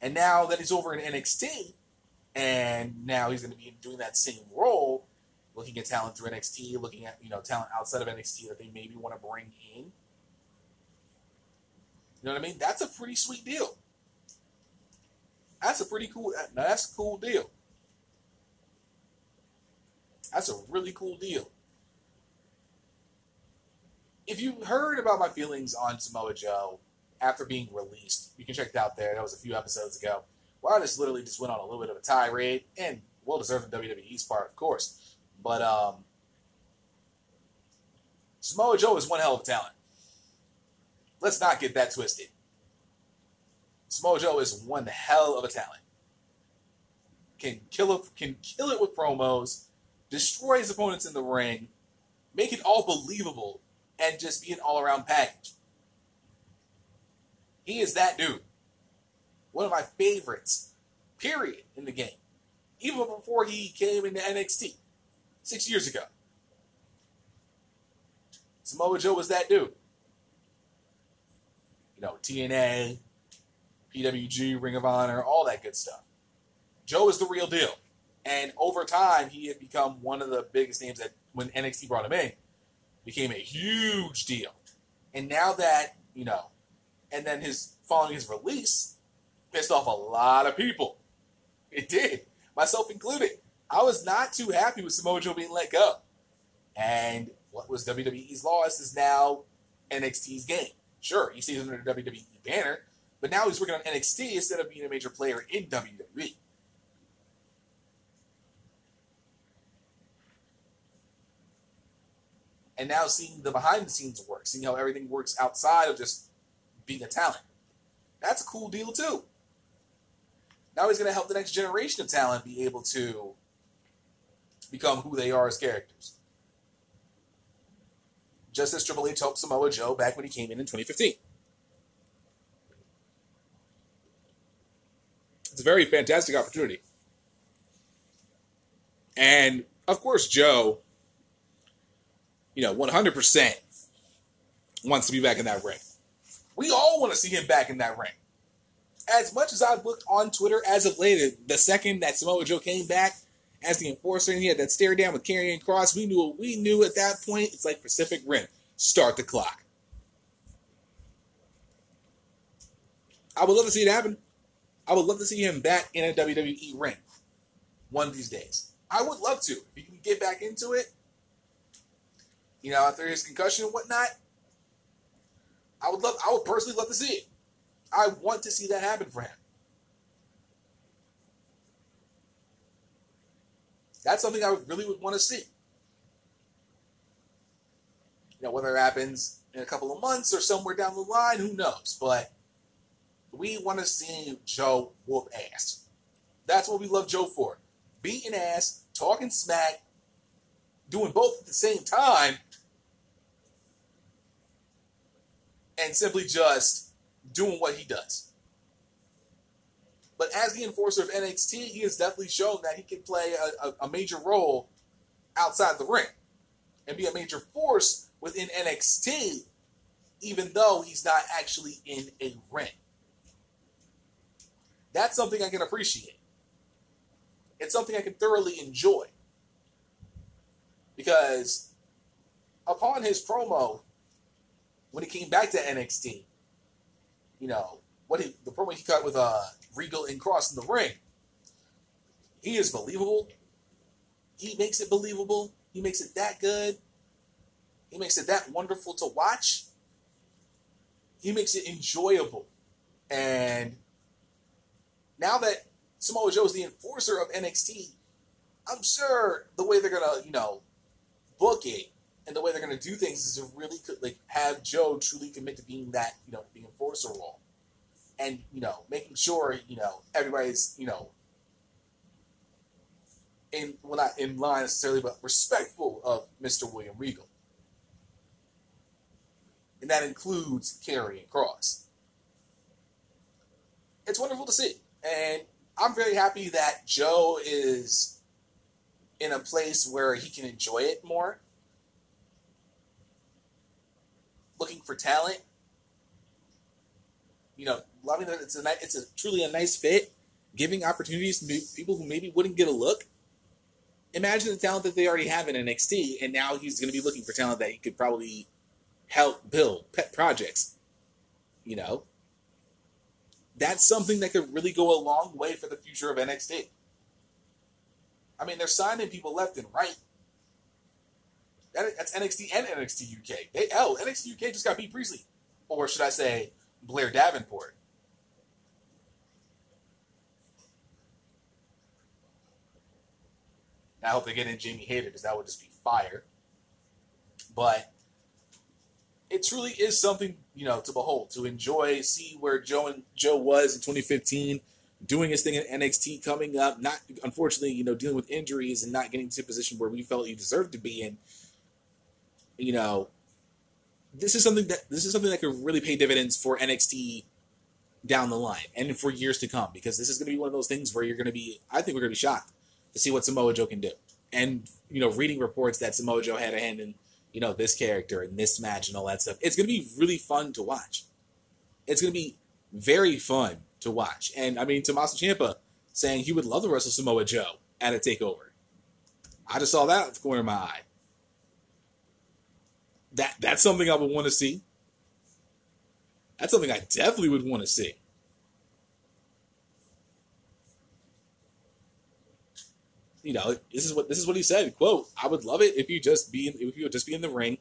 And now that he's over in NXT, And now he's going to be doing that same role, looking at talent through NXT, looking at you know talent outside of NXT that they maybe want to bring in. You know what I mean? That's a pretty sweet deal. That's a pretty cool. That's a cool deal. That's a really cool deal. If you heard about my feelings on Samoa Joe after being released, you can check it out there. That was a few episodes ago. Well, I just literally just went on a little bit of a tirade, and well deserved in WWE's part, of course. But um, Samoa Joe is one hell of a talent. Let's not get that twisted. Samoa Joe is one hell of a talent. Can kill it, can kill it with promos, destroy his opponents in the ring, make it all believable, and just be an all-around package. He is that dude. One of my favorites, period, in the game. Even before he came into NXT six years ago. Samoa Joe was that dude. You know, TNA, PWG, Ring of Honor, all that good stuff. Joe is the real deal. And over time, he had become one of the biggest names that when NXT brought him in, became a huge deal. And now that, you know, and then his following his release, pissed off a lot of people. It did, myself included. I was not too happy with Samoa Joe being let go. And what was WWE's loss is now NXT's game. Sure, he stays under the WWE banner, but now he's working on NXT instead of being a major player in WWE. And now seeing the behind the scenes work, seeing how everything works outside of just being a talent. That's a cool deal too. Now he's going to help the next generation of talent be able to become who they are as characters. Just as Triple H helped Samoa Joe back when he came in in 2015. It's a very fantastic opportunity. And of course, Joe, you know, 100% wants to be back in that ring. We all want to see him back in that ring. As much as I've looked on Twitter as of late, the second that Samoa Joe came back as the enforcer and he had that stare down with Karrion Cross, we knew we knew at that point it's like Pacific Rim. Start the clock. I would love to see it happen. I would love to see him back in a WWE ring one of these days. I would love to. If he can get back into it, you know, after his concussion and whatnot, I would love. I would personally love to see it. I want to see that happen for him. That's something I really would want to see. You know, whether it happens in a couple of months or somewhere down the line, who knows? But we want to see Joe whoop ass. That's what we love Joe for. Beating ass, talking smack, doing both at the same time, and simply just doing what he does. But as the enforcer of NXT, he has definitely shown that he can play a, a, a major role outside the ring and be a major force within NXT, even though he's not actually in a ring. That's something I can appreciate. It's something I can thoroughly enjoy. Because upon his promo, when he came back to NXT, you know, what he, the promo he cut with uh, Regal and Cross in the ring, he is believable. He makes it believable. He makes it that good. He makes it that wonderful to watch. He makes it enjoyable. And now that Samoa Joe is the enforcer of NXT, I'm sure the way they're gonna, you know, book it and the way they're gonna do things is to really could like have Joe truly commit to being that, you know, the enforcer role and you know making sure you know everybody's you know in well not in line necessarily but respectful of Mr. William Regal, and that includes Karrion cross It's wonderful to see, and I'm very happy that Joe is in a place where he can enjoy it more. Looking for talent, you know, loving that it's a it's a truly a nice fit. giving opportunities to people who maybe wouldn't get a look. Imagine the talent that they already have in NXT, and now he's going to be looking for talent that he could probably help build pet projects. You know, that's something that could really go a long way for the future of NXT. I mean, they're signing people left and right. That, that's NXT and NXT UK. They, oh, hell, NXT UK just got Bea Priestley. Or should I say, Blair Davenport. I hope they get in Jamie Hayter because that would just be fire. But it truly is something you know to behold, to enjoy, see where Joe and Joe was in 2015, doing his thing in NXT, coming up, not unfortunately, you know, dealing with injuries and not getting to a position where we felt he deserved to be in. You know, this is something that this is something that could really pay dividends for NXT down the line and for years to come because this is going to be one of those things where you're going to be. I think we're going to be shocked to see what Samoa Joe can do. And you know, reading reports that Samoa Joe had a hand in you know, this character and this match and all that stuff. It's going to be really fun to watch. It's going to be very fun to watch. And I mean, Tommaso Ciampa saying he would love to wrestle Samoa Joe at a takeover. I just saw that at the corner of my eye. That that's something I would want to see. That's something I definitely would want to see. you know, this is what this is what he said. Quote: I would love it if you just be if you would just be in the ring.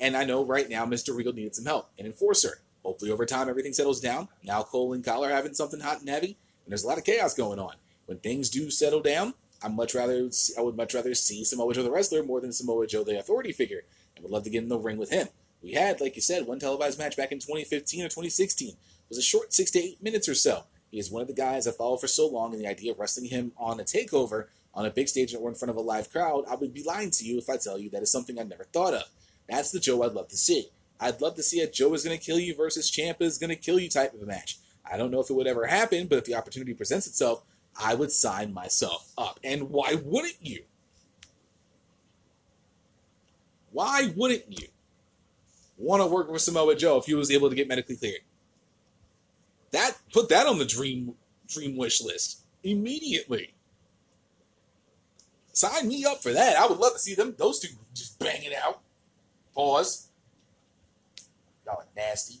And I know right now Mr. Regal needed some help, an enforcer. Hopefully over time everything settles down. Now Cole and are having something hot and heavy, and there's a lot of chaos going on. When things do settle down, I much rather I would much rather see Samoa Joe the wrestler more than Samoa Joe the authority figure. Would love to get in the ring with him. We had, like you said, one televised match back in 2015 or 2016. It was a short six to eight minutes or so. He is one of the guys I followed for so long, and the idea of wrestling him on a takeover on a big stage or in front of a live crowd, I would be lying to you if I tell you that is something I never thought of. That's the Joe I'd love to see. I'd love to see a Joe is going to kill you versus Ciampa is going to kill you type of a match. I don't know if it would ever happen, but if the opportunity presents itself, I would sign myself up. And why wouldn't you? Why wouldn't you want to work with Samoa Joe if he was able to get medically cleared? That put that on the dream dream wish list immediately. Sign me up for that. I would love to see them those two just bang it out. Pause. Y'all are nasty.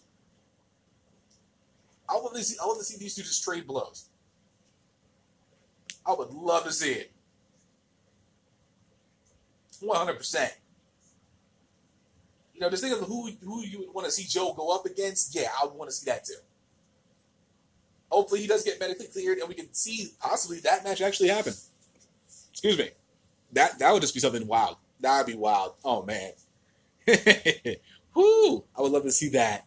I want to see. I want to see these two just trade blows. I would love to see it. One hundred percent. You know, just think of who who you would want to see Joe go up against. Yeah, I would want to see that too. Hopefully, he does get medically cleared, and we can see possibly that match actually happen. Excuse me that that would just be something wild. That would be wild. Oh man. [laughs] Whoo! I would love to see that.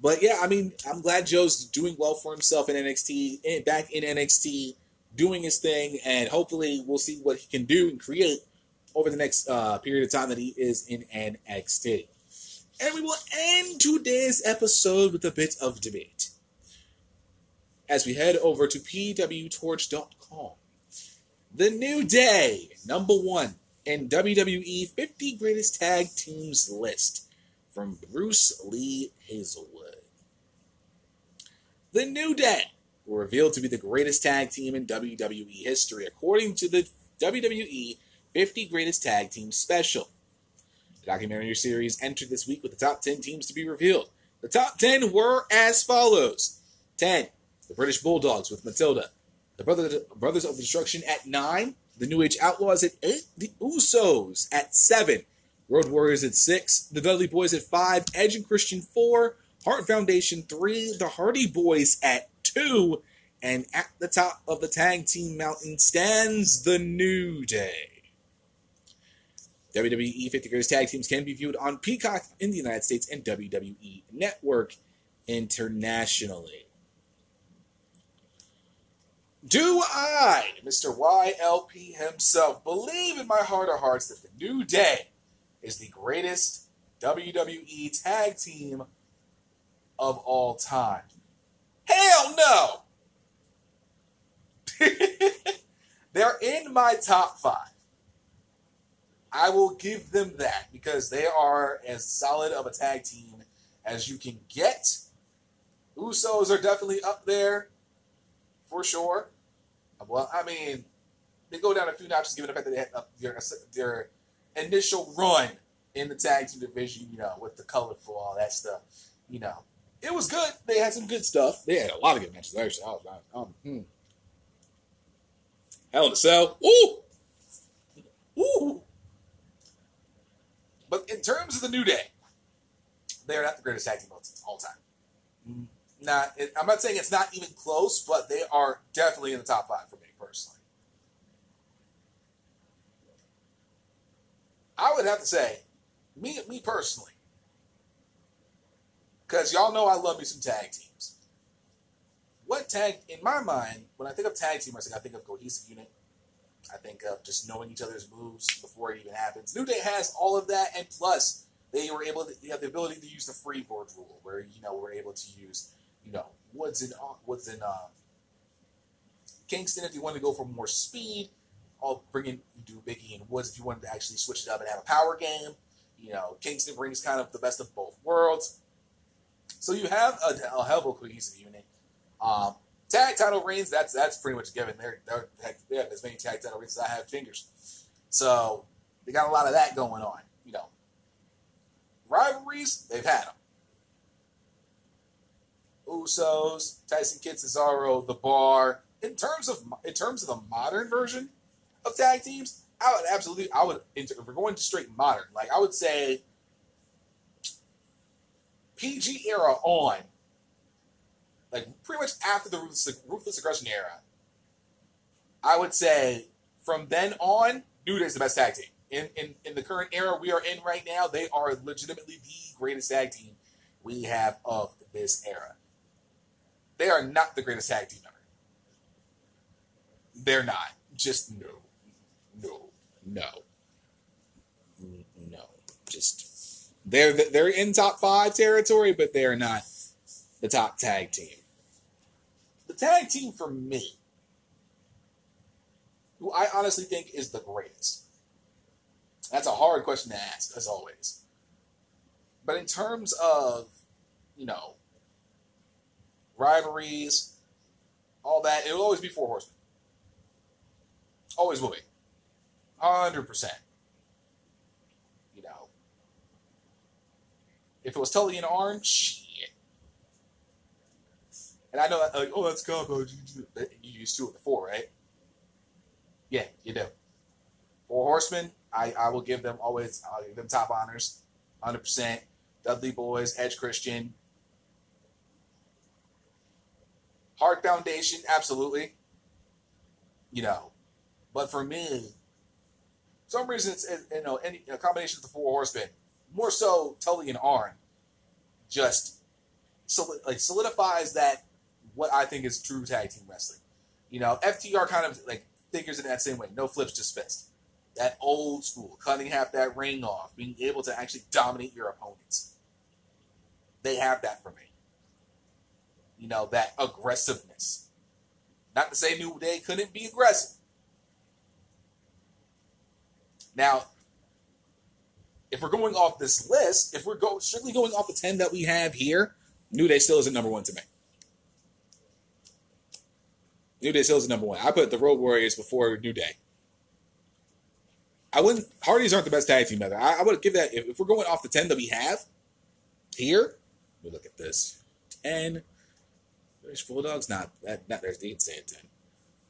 But yeah, I mean, I'm glad Joe's doing well for himself in NXT, in, back in NXT, doing his thing, and hopefully we'll see what he can do and create over the next uh, period of time that he is in NXT. And we will end today's episode with a bit of debate as we head over to pwtorch.com. The New Day, number one in WWE 50 Greatest Tag Teams list from Bruce Lee Hazelwood. The New Day were revealed to be the greatest tag team in WWE history, according to the WWE 50 Greatest Tag Teams special. The documentary series entered this week with the top 10 teams to be revealed. The top 10 were as follows 10. The British Bulldogs with Matilda, the Brothers, of Destruction at nine. The New Age Outlaws at eight. The Usos at seven. Road Warriors at six. The Dudley Boys at five. Edge and Christian four. Hart Foundation three. The Hardy Boys at two. And at the top of the tag team mountain stands the New Day. WWE 50 Greatest Tag Teams can be viewed on Peacock in the United States and WWE Network internationally. Do I, Mr. YLP himself, believe in my heart of hearts that the New Day is the greatest WWE tag team of all time? Hell no! [laughs] They're in my top five. I will give them that because they are as solid of a tag team as you can get. Usos are definitely up there for sure. Well, I mean, they go down a few notches given the fact that they had uh, their, their initial run in the tag team division, you know, with the colorful, all that stuff. You know, it was good. They had some good stuff. They had a lot of good matches, actually. I was, um, hmm. Hell in a Cell. Ooh! Ooh! But in terms of the New Day, they're not the greatest tag team of all time. Mm. Not, it, I'm not saying it's not even close, but they are definitely in the top five for me personally. I would have to say, me, me personally, because y'all know I love me some tag teams. What tag, in my mind, when I think of tag team wrestling, I think of cohesive unit. I think of just knowing each other's moves before it even happens. New Day has all of that, and plus, they were able to have the ability to use the Freebird rule, where you know we're able to use you know what's in what's in uh, Kingston if you want to go for more speed. I'll bring in do Biggie and Woods if you wanted to actually switch it up and have a power game. You know, Kingston brings kind of the best of both worlds. So you have a, a hell of a cohesive unit. Um, tag title reigns, that's that's pretty much given. They're, they're, they have as many tag title reigns as I have fingers. So they got a lot of that going on. You know, rivalries, they've had them. Usos, Tyson Kidd, Cesaro, The Bar. In terms of in terms of the modern version of tag teams, I would absolutely, I would if we're going to straight modern, like I would say PG era on, like pretty much after the ruthless, ruthless aggression era. I would say from then on, New Day is the best tag team. In, in in the current era we are in right now, they are legitimately the greatest tag team we have of this era. They are not the greatest tag team ever. They're not. Just no. No. No. No. Just they're they're in top five territory, but they are not the top tag team. The tag team for me, who I honestly think is the greatest. That's a hard question to ask, as always. But in terms of, you know, rivalries, all that, it will always be Four Horsemen. Always will be. 100%. You know, if it was Tully and shit. And I know that, like, oh, that's combo. You used two of the four, right? Yeah, you do. Four Horsemen, I, I will give them always, I'll give them top honors. 100%. Dudley Boys, Edge Christian. Hart Foundation, absolutely. You know, but for me, some reason it's you know any a combination of the four horsemen, more so Tully and Arn, just solid, like solidifies that what I think is true tag team wrestling. You know, FTR kind of like figures in that same way. No flips, just fist. That old school, cutting half that ring off, being able to actually dominate your opponents. They have that for me. You know, that aggressiveness. Not to say New Day couldn't be aggressive. Now, if we're going off this list, if we're go, strictly going off the 10 that we have here, New Day still isn't number one to me. New Day still is number one. I put the Road Warriors before New Day. I wouldn't. Hardys aren't the best tag team ever. I, I would give that if, if, we're going off the ten that we have here. We look at this ten. British Bulldogs, not that. Not there's the insane ten.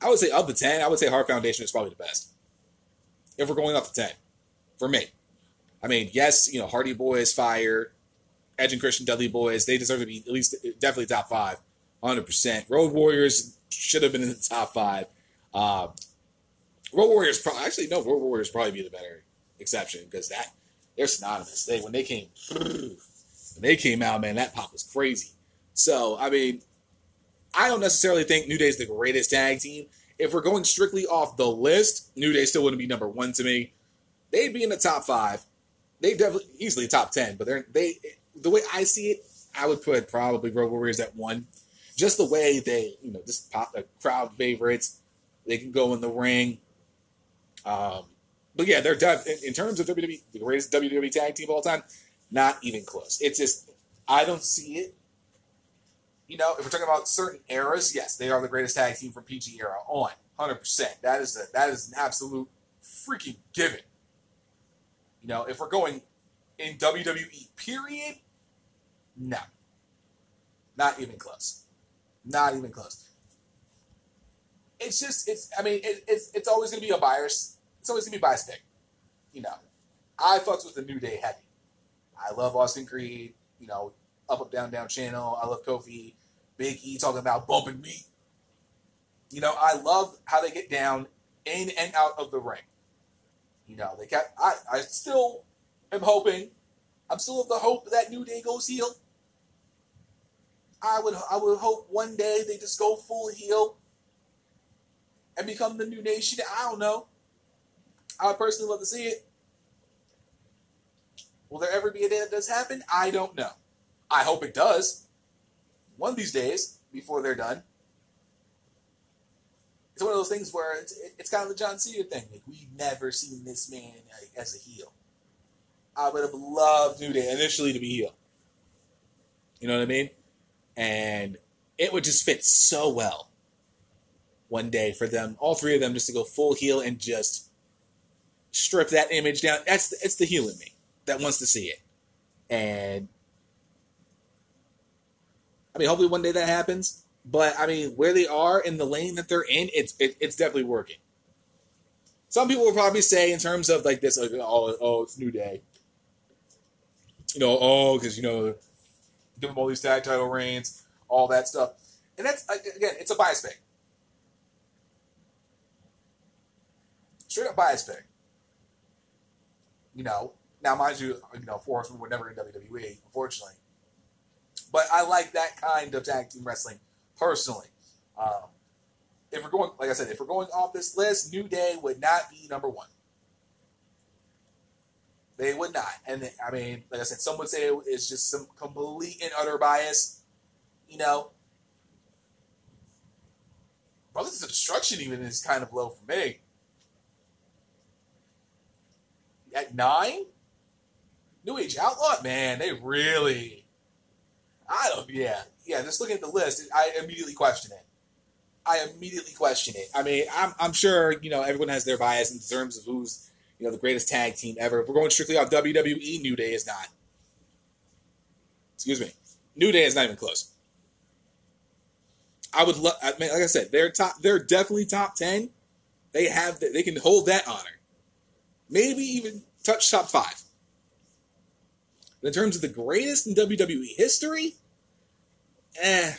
I would say of the ten, I would say Hart Foundation is probably the best. If we're going off the ten, for me, I mean, yes, you know Hardy Boys, Fire, Edge and Christian Dudley Boys, they deserve to be at least definitely top five, hundred percent. Road Warriors should have been in the top five. Uh, Road Warriors probably actually no Road Warriors probably be the better exception because that they're synonymous. They when they came when they came out, man, that pop was crazy. So I mean, I don't necessarily think New Day's the greatest tag team. If we're going strictly off the list, New Day still wouldn't be number one to me. They'd be in the top five. They definitely easily top ten, but they're they the way I see it, I would put probably Road Warriors at one. Just the way they, you know, just pop the crowd favorites. They can go in the ring. Um, but yeah, they're def- in, in terms of WWE, the greatest WWE tag team of all time. Not even close. It's just I don't see it. You know, if we're talking about certain eras, yes, they are the greatest tag team from PG era on, hundred percent. That is a, that is an absolute freaking given. You know, if we're going in WWE period, no, not even close, not even close. It's just it's I mean it, it's it's always gonna be a bias. It's always gonna be bias pick. You know, I fucks with the New Day heavy. I love Austin Creed. You know, up up down down channel. I love Kofi, Big E talking about bumping me. You know, I love how they get down in and out of the ring. You know, they got. I I still am hoping. I'm still of the hope that New Day goes heel. I would I would hope one day they just go full heel and become the new nation. I don't know. I would personally love to see it. Will there ever be a day that does happen? I don't know. I hope it does. One of these days, before they're done. It's one of those things where it's, it's kind of the John Cena thing. Like, we've never seen this man as a heel. I would have loved New Day initially to be heel. You know what I mean? And it would just fit so well one day for them, all three of them, just to go full heel and just strip that image down. That's it's the heel in me that wants to see it, and I mean, hopefully one day that happens. But I mean, where they are in the lane that they're in, it's it, it's definitely working. Some people will probably say, in terms of like this, like, oh, oh, it's New Day. You know, oh, because you know, give them all these tag title reigns, all that stuff, and that's again, it's a bias pick. Straight up bias thing. You know, now mind you, you know, Four Horsemen were never in WWE, unfortunately. But I like that kind of tag team wrestling personally. Um, if we're going, like I said, if we're going off this list, New Day would not be number one. They would not. And I mean, like I said, some would say it's just some complete and utter bias. You know, Brothers of Destruction even is kind of low for me. At nine, New Age Outlaw, man, they really I don't. Yeah, yeah. Just looking at the list, I immediately question it. I immediately question it. I mean, I'm, I'm sure you know everyone has their bias in terms of who's you know the greatest tag team ever. If we're going strictly off WWE, New Day is not. Excuse me, New Day is not even close. I would love. I mean, like I said, they're top. They're definitely top ten. They have. The, they can hold that honor. Maybe even touch top five. But in terms of the greatest in WWE history, eh,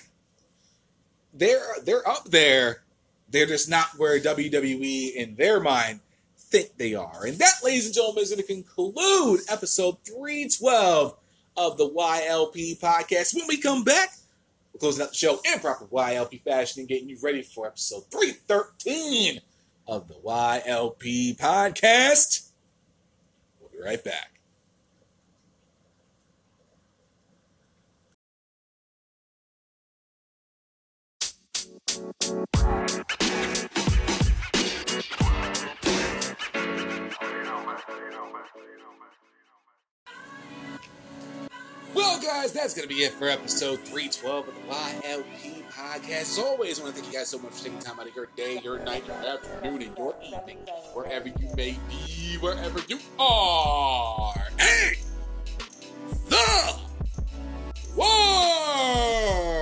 they're they're up there. They're just not where WWE in their mind think they are. And that, ladies and gentlemen, is going to conclude episode 312 of the YLP podcast. When we come back, we're closing out the show in proper YLP fashion and getting you ready for episode 313 of the YLP podcast. We'll be right back. Well, guys, that's going to be it for episode 312 of the YLP podcast. As always, I want to thank you guys so much for taking time out of your day, your night, your afternoon, and your evening, wherever you may be, wherever you are. Hey! The world!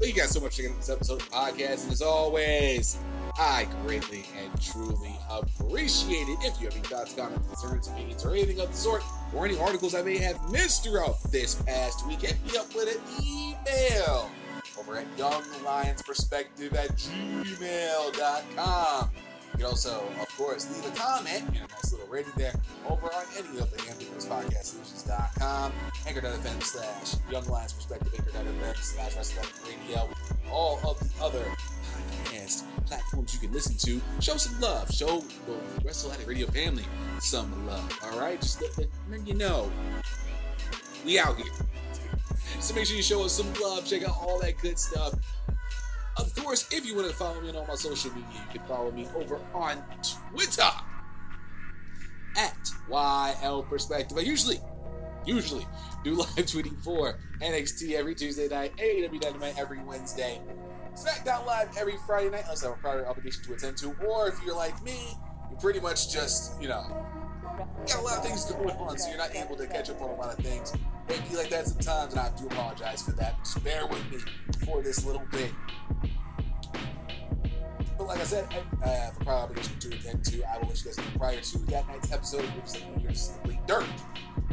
Thank you guys so much for this episode of podcast. And as always, I greatly and truly appreciate it. If you have any thoughts, comments, concerns, opinions, or anything of the sort, or any articles I may have missed throughout this past week, hit me up with an email over at younglionsperspective at gmail.com. You can also, of course, leave a comment and a nice little rating there over on any of the Ambulance Podcast Solutions.com, anchor.fm slash Young Lions Perspective, anchor.fm slash Wrestling Radio, all of the other podcast platforms you can listen to. Show some love. Show the Wrestle Radio family some love. All right, just let, let, let you know we out here. So make sure you show us some love. Check out all that good stuff. Of course, if you want to follow me on all my social media, you can follow me over on Twitter at YL Perspective. I usually usually do live tweeting for NXT every Tuesday night, AEW Dynamite every Wednesday, SmackDown Live every Friday night, unless I have a prior obligation to attend to, or if you're like me, you pretty much just, you know, got a lot of things going on, so you're not able to catch up on a lot of things. It be like that sometimes, and I do apologize for that. Just bear with me for this little bit. Like I said, have a prior obligation to attend to. I will let you guys know prior to that night's episode, which is like Year's Simply Dirt.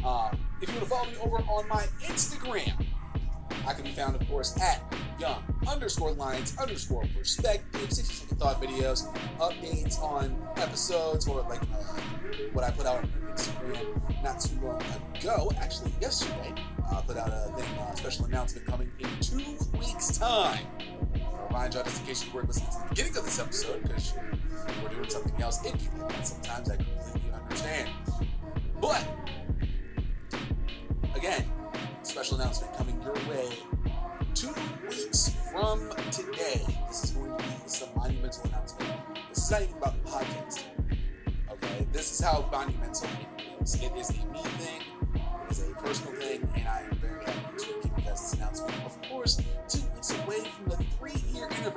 Um, if you want to follow me over on my Instagram, I can be found, of course, at young underscore lions underscore perspective, 60 second thought videos, updates on episodes, or like uh, what I put out on Instagram not too long ago. Actually, yesterday, I uh, put out a thing, uh, special announcement coming in two weeks' time. Remind y'all just in case you weren't listening to the beginning of this episode, because we're doing something else like that. Sometimes I completely understand. But, again, special announcement coming your way two weeks from today. This is going to be is a monumental announcement. This is not even about the podcast. Okay, this is how monumental it is. It is a me thing. It is a personal thing, and I am very happy to give you guys this announcement. Of course,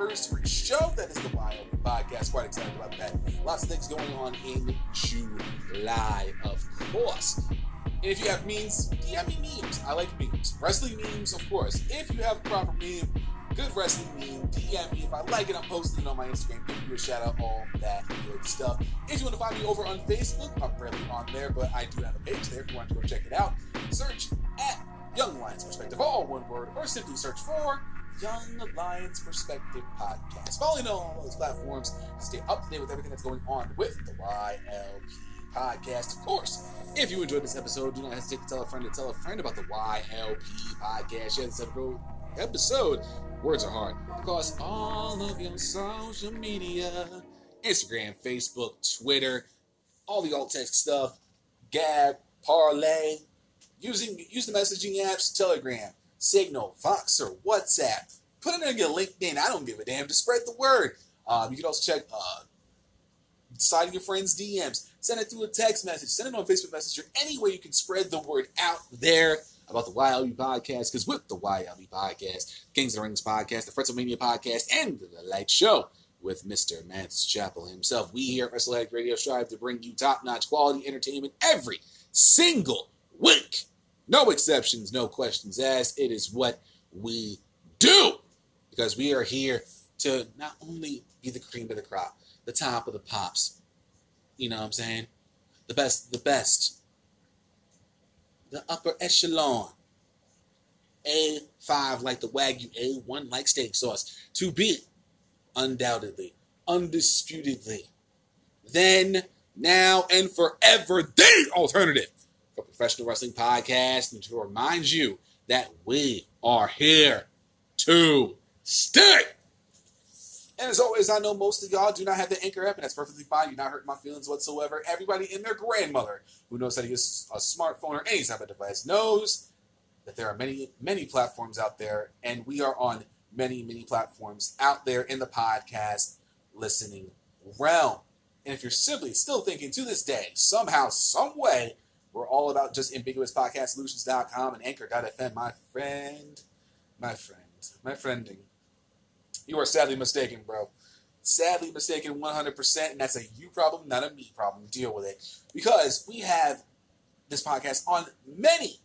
anniversary show that is the Wild Podcast. Quite excited about that. Lots of things going on in July, of course. And if you have memes, DM me memes. I like memes. Wrestling memes, of course. If you have a proper meme, good wrestling meme, DM me. If I like it, I'm posting it on my Instagram. Give you a shout out, all that good stuff. If you want to find me over on Facebook, I'm barely on there, but I do have a page there if you want to go check it out. Search at Young Lions Perspective, all one word, or simply search for Young Lions Perspective Podcast. Following on all those platforms to stay up to date with everything that's going on with the YLP podcast. Of course, if you enjoyed this episode, do not hesitate to tell a friend to tell a friend about the YLP podcast. Share this episode. Words are hard. Across all of your social media Instagram, Facebook, Twitter, all the alt text stuff, Gab, Parler, using use the messaging apps, Telegram, Signal, Voxer, WhatsApp. Put it in your LinkedIn. I don't give a damn. Just spread the word. Um, you can also check uh, slide your friends' DMs, send it through a text message, send it on Facebook Messenger, any way you can spread the word out there about the YLP podcast. Because with the YLP podcast, Kings of the Rings podcast, the Fretzelmania podcast, and the Light Show with Mr. Mance Chapel himself, we here at Wrestle Addict Radio strive to bring you top-notch quality entertainment every single week. No exceptions, no questions asked. It is what we do because we are here to not only be the cream of the crop, the top of the pops. You know what I'm saying? The best, the best. The upper echelon. A5 like the Wagyu, A1 like steak sauce. To be, undoubtedly, undisputedly, then, now, and forever, the alternative for professional wrestling podcast. And to remind you that we are here to stay. And as always, I know most of y'all do not have the Anchor app, and that's perfectly fine. You're not hurting my feelings whatsoever. Everybody and their grandmother who knows how to use a smartphone or any type of device knows that there are many, many platforms out there, and we are on many, many platforms out there in the podcast listening realm. And if you're simply still thinking to this day, somehow, some way, we're all about just ambiguouspodcastsolutions.com and anchor.fm, my friend, my friend, my friending you are sadly mistaken, bro. Sadly mistaken 100%, and that's a you problem, not a me problem. Deal with it. Because we have this podcast on many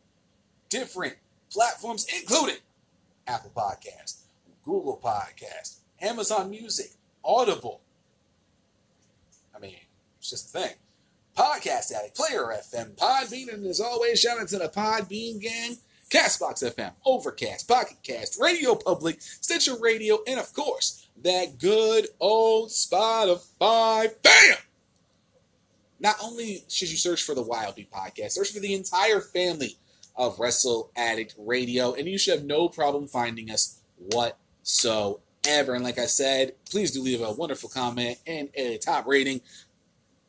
different platforms, including Apple Podcast, Google Podcast, Amazon Music, Audible. I mean, it's just a thing. Podcast Addict, Player FM, Podbean, and as always, shout out to the Podbean gang. Castbox FM, Overcast, Pocket Cast, Radio Public, Stitcher Radio, and of course, that good old Spotify. Bam! Not only should you search for the Wild YLP podcast, search for the entire family of Wrestle Addict Radio, and you should have no problem finding us whatsoever. And like I said, please do leave a wonderful comment and a top rating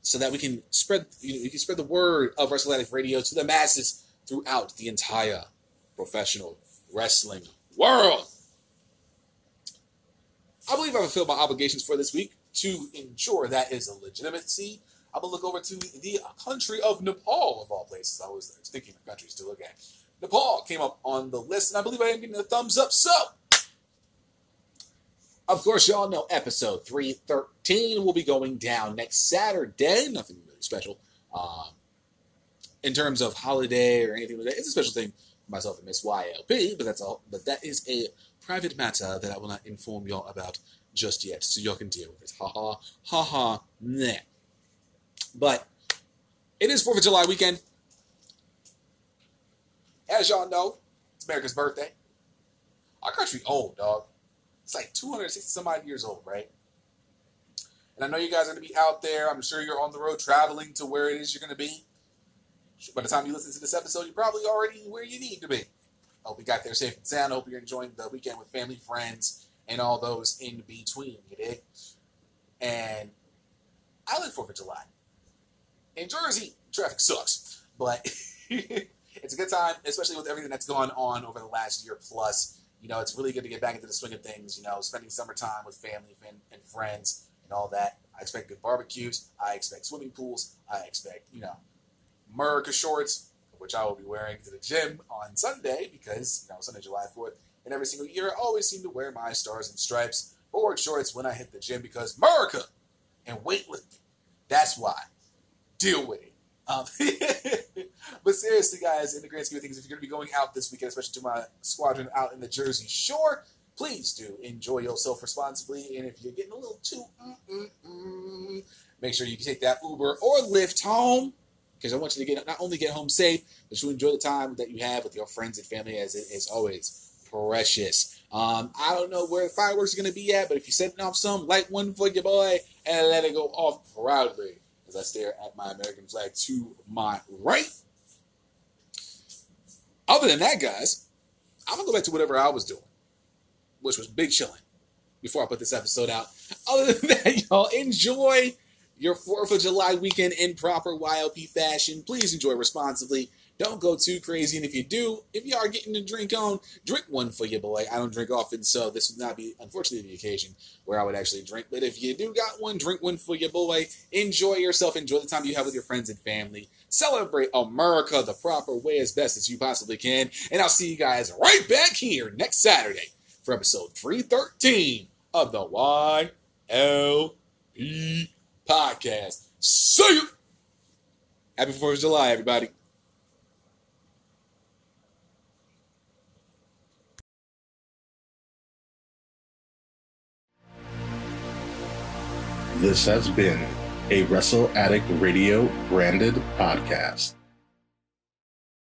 so that we can spread you know, we can spread the word of Wrestle Radio to the masses throughout the entire professional wrestling world. I believe I fulfilled my obligations for this week to ensure that is a legitimacy I'm gonna look over to the country of Nepal, of all places. I was thinking of countries to look at. Nepal came up on the list, and I believe I am getting a thumbs up. So, of course, y'all know episode 313 will be going down next Saturday. Nothing really special um, in terms of holiday or anything like that. It's a special thing for myself and Miss YLP, but that's all. But that is a private matter that I will not inform y'all about just yet, so y'all can deal with it. Ha ha, ha ha, nah. But it is 4th of July weekend. As y'all know, it's America's birthday. Our country old, dog. It's like 260 some odd years old, right? And I know you guys are going to be out there. I'm sure you're on the road traveling to where it is you're going to be. By the time you listen to this episode, you're probably already where you need to be. I hope you got there safe and sound. I Hope you're enjoying the weekend with family, friends, and all those in between. You dig? And I like 4th of July. In Jersey, traffic sucks, but [laughs] it's a good time, especially with everything that's gone on over the last year plus. You know, it's really good to get back into the swing of things. You know, spending summertime with family and, friends and all that. I expect good barbecues. I expect swimming pools. I expect, you know, America shorts, which I will be wearing to the gym on Sunday because, you know, Sunday, July 4th. And every single year, I always seem to wear my stars and stripes board shorts when I hit the gym because America and weightlifting. That's why. Deal with it. Um, [laughs] but seriously, guys, in the grand scheme of things, if you're going to be going out this weekend, especially to my squadron out in the Jersey Shore, please do enjoy yourself responsibly. And if you're getting a little too, make sure you take that Uber or Lyft home because I want you to get not only get home safe, but you enjoy the time that you have with your friends and family, as it is always precious. Um, I don't know where the fireworks are going to be at, but if you're setting off some, light one for your boy and let it go off proudly as I stare at my American flag to my right. Other than that, guys, I'm gonna go back to whatever I was doing, which was big chilling. Before I put this episode out, [laughs] other than that, y'all enjoy your Fourth of July weekend in proper YLP fashion. Please enjoy responsibly. Don't go too crazy, and if you do, if you are getting a drink on, drink one for your boy. I don't drink often, so this would not be, unfortunately, the occasion where I would actually drink. But if you do got one, drink one for your boy. Enjoy yourself. Enjoy the time you have with your friends and family. Celebrate America the proper way as best as you possibly can. And I'll see you guys right back here next Saturday for episode 313 of the YLP podcast. See you. Happy 4th of July, everybody. This has been a Wrestle Addict Radio branded podcast.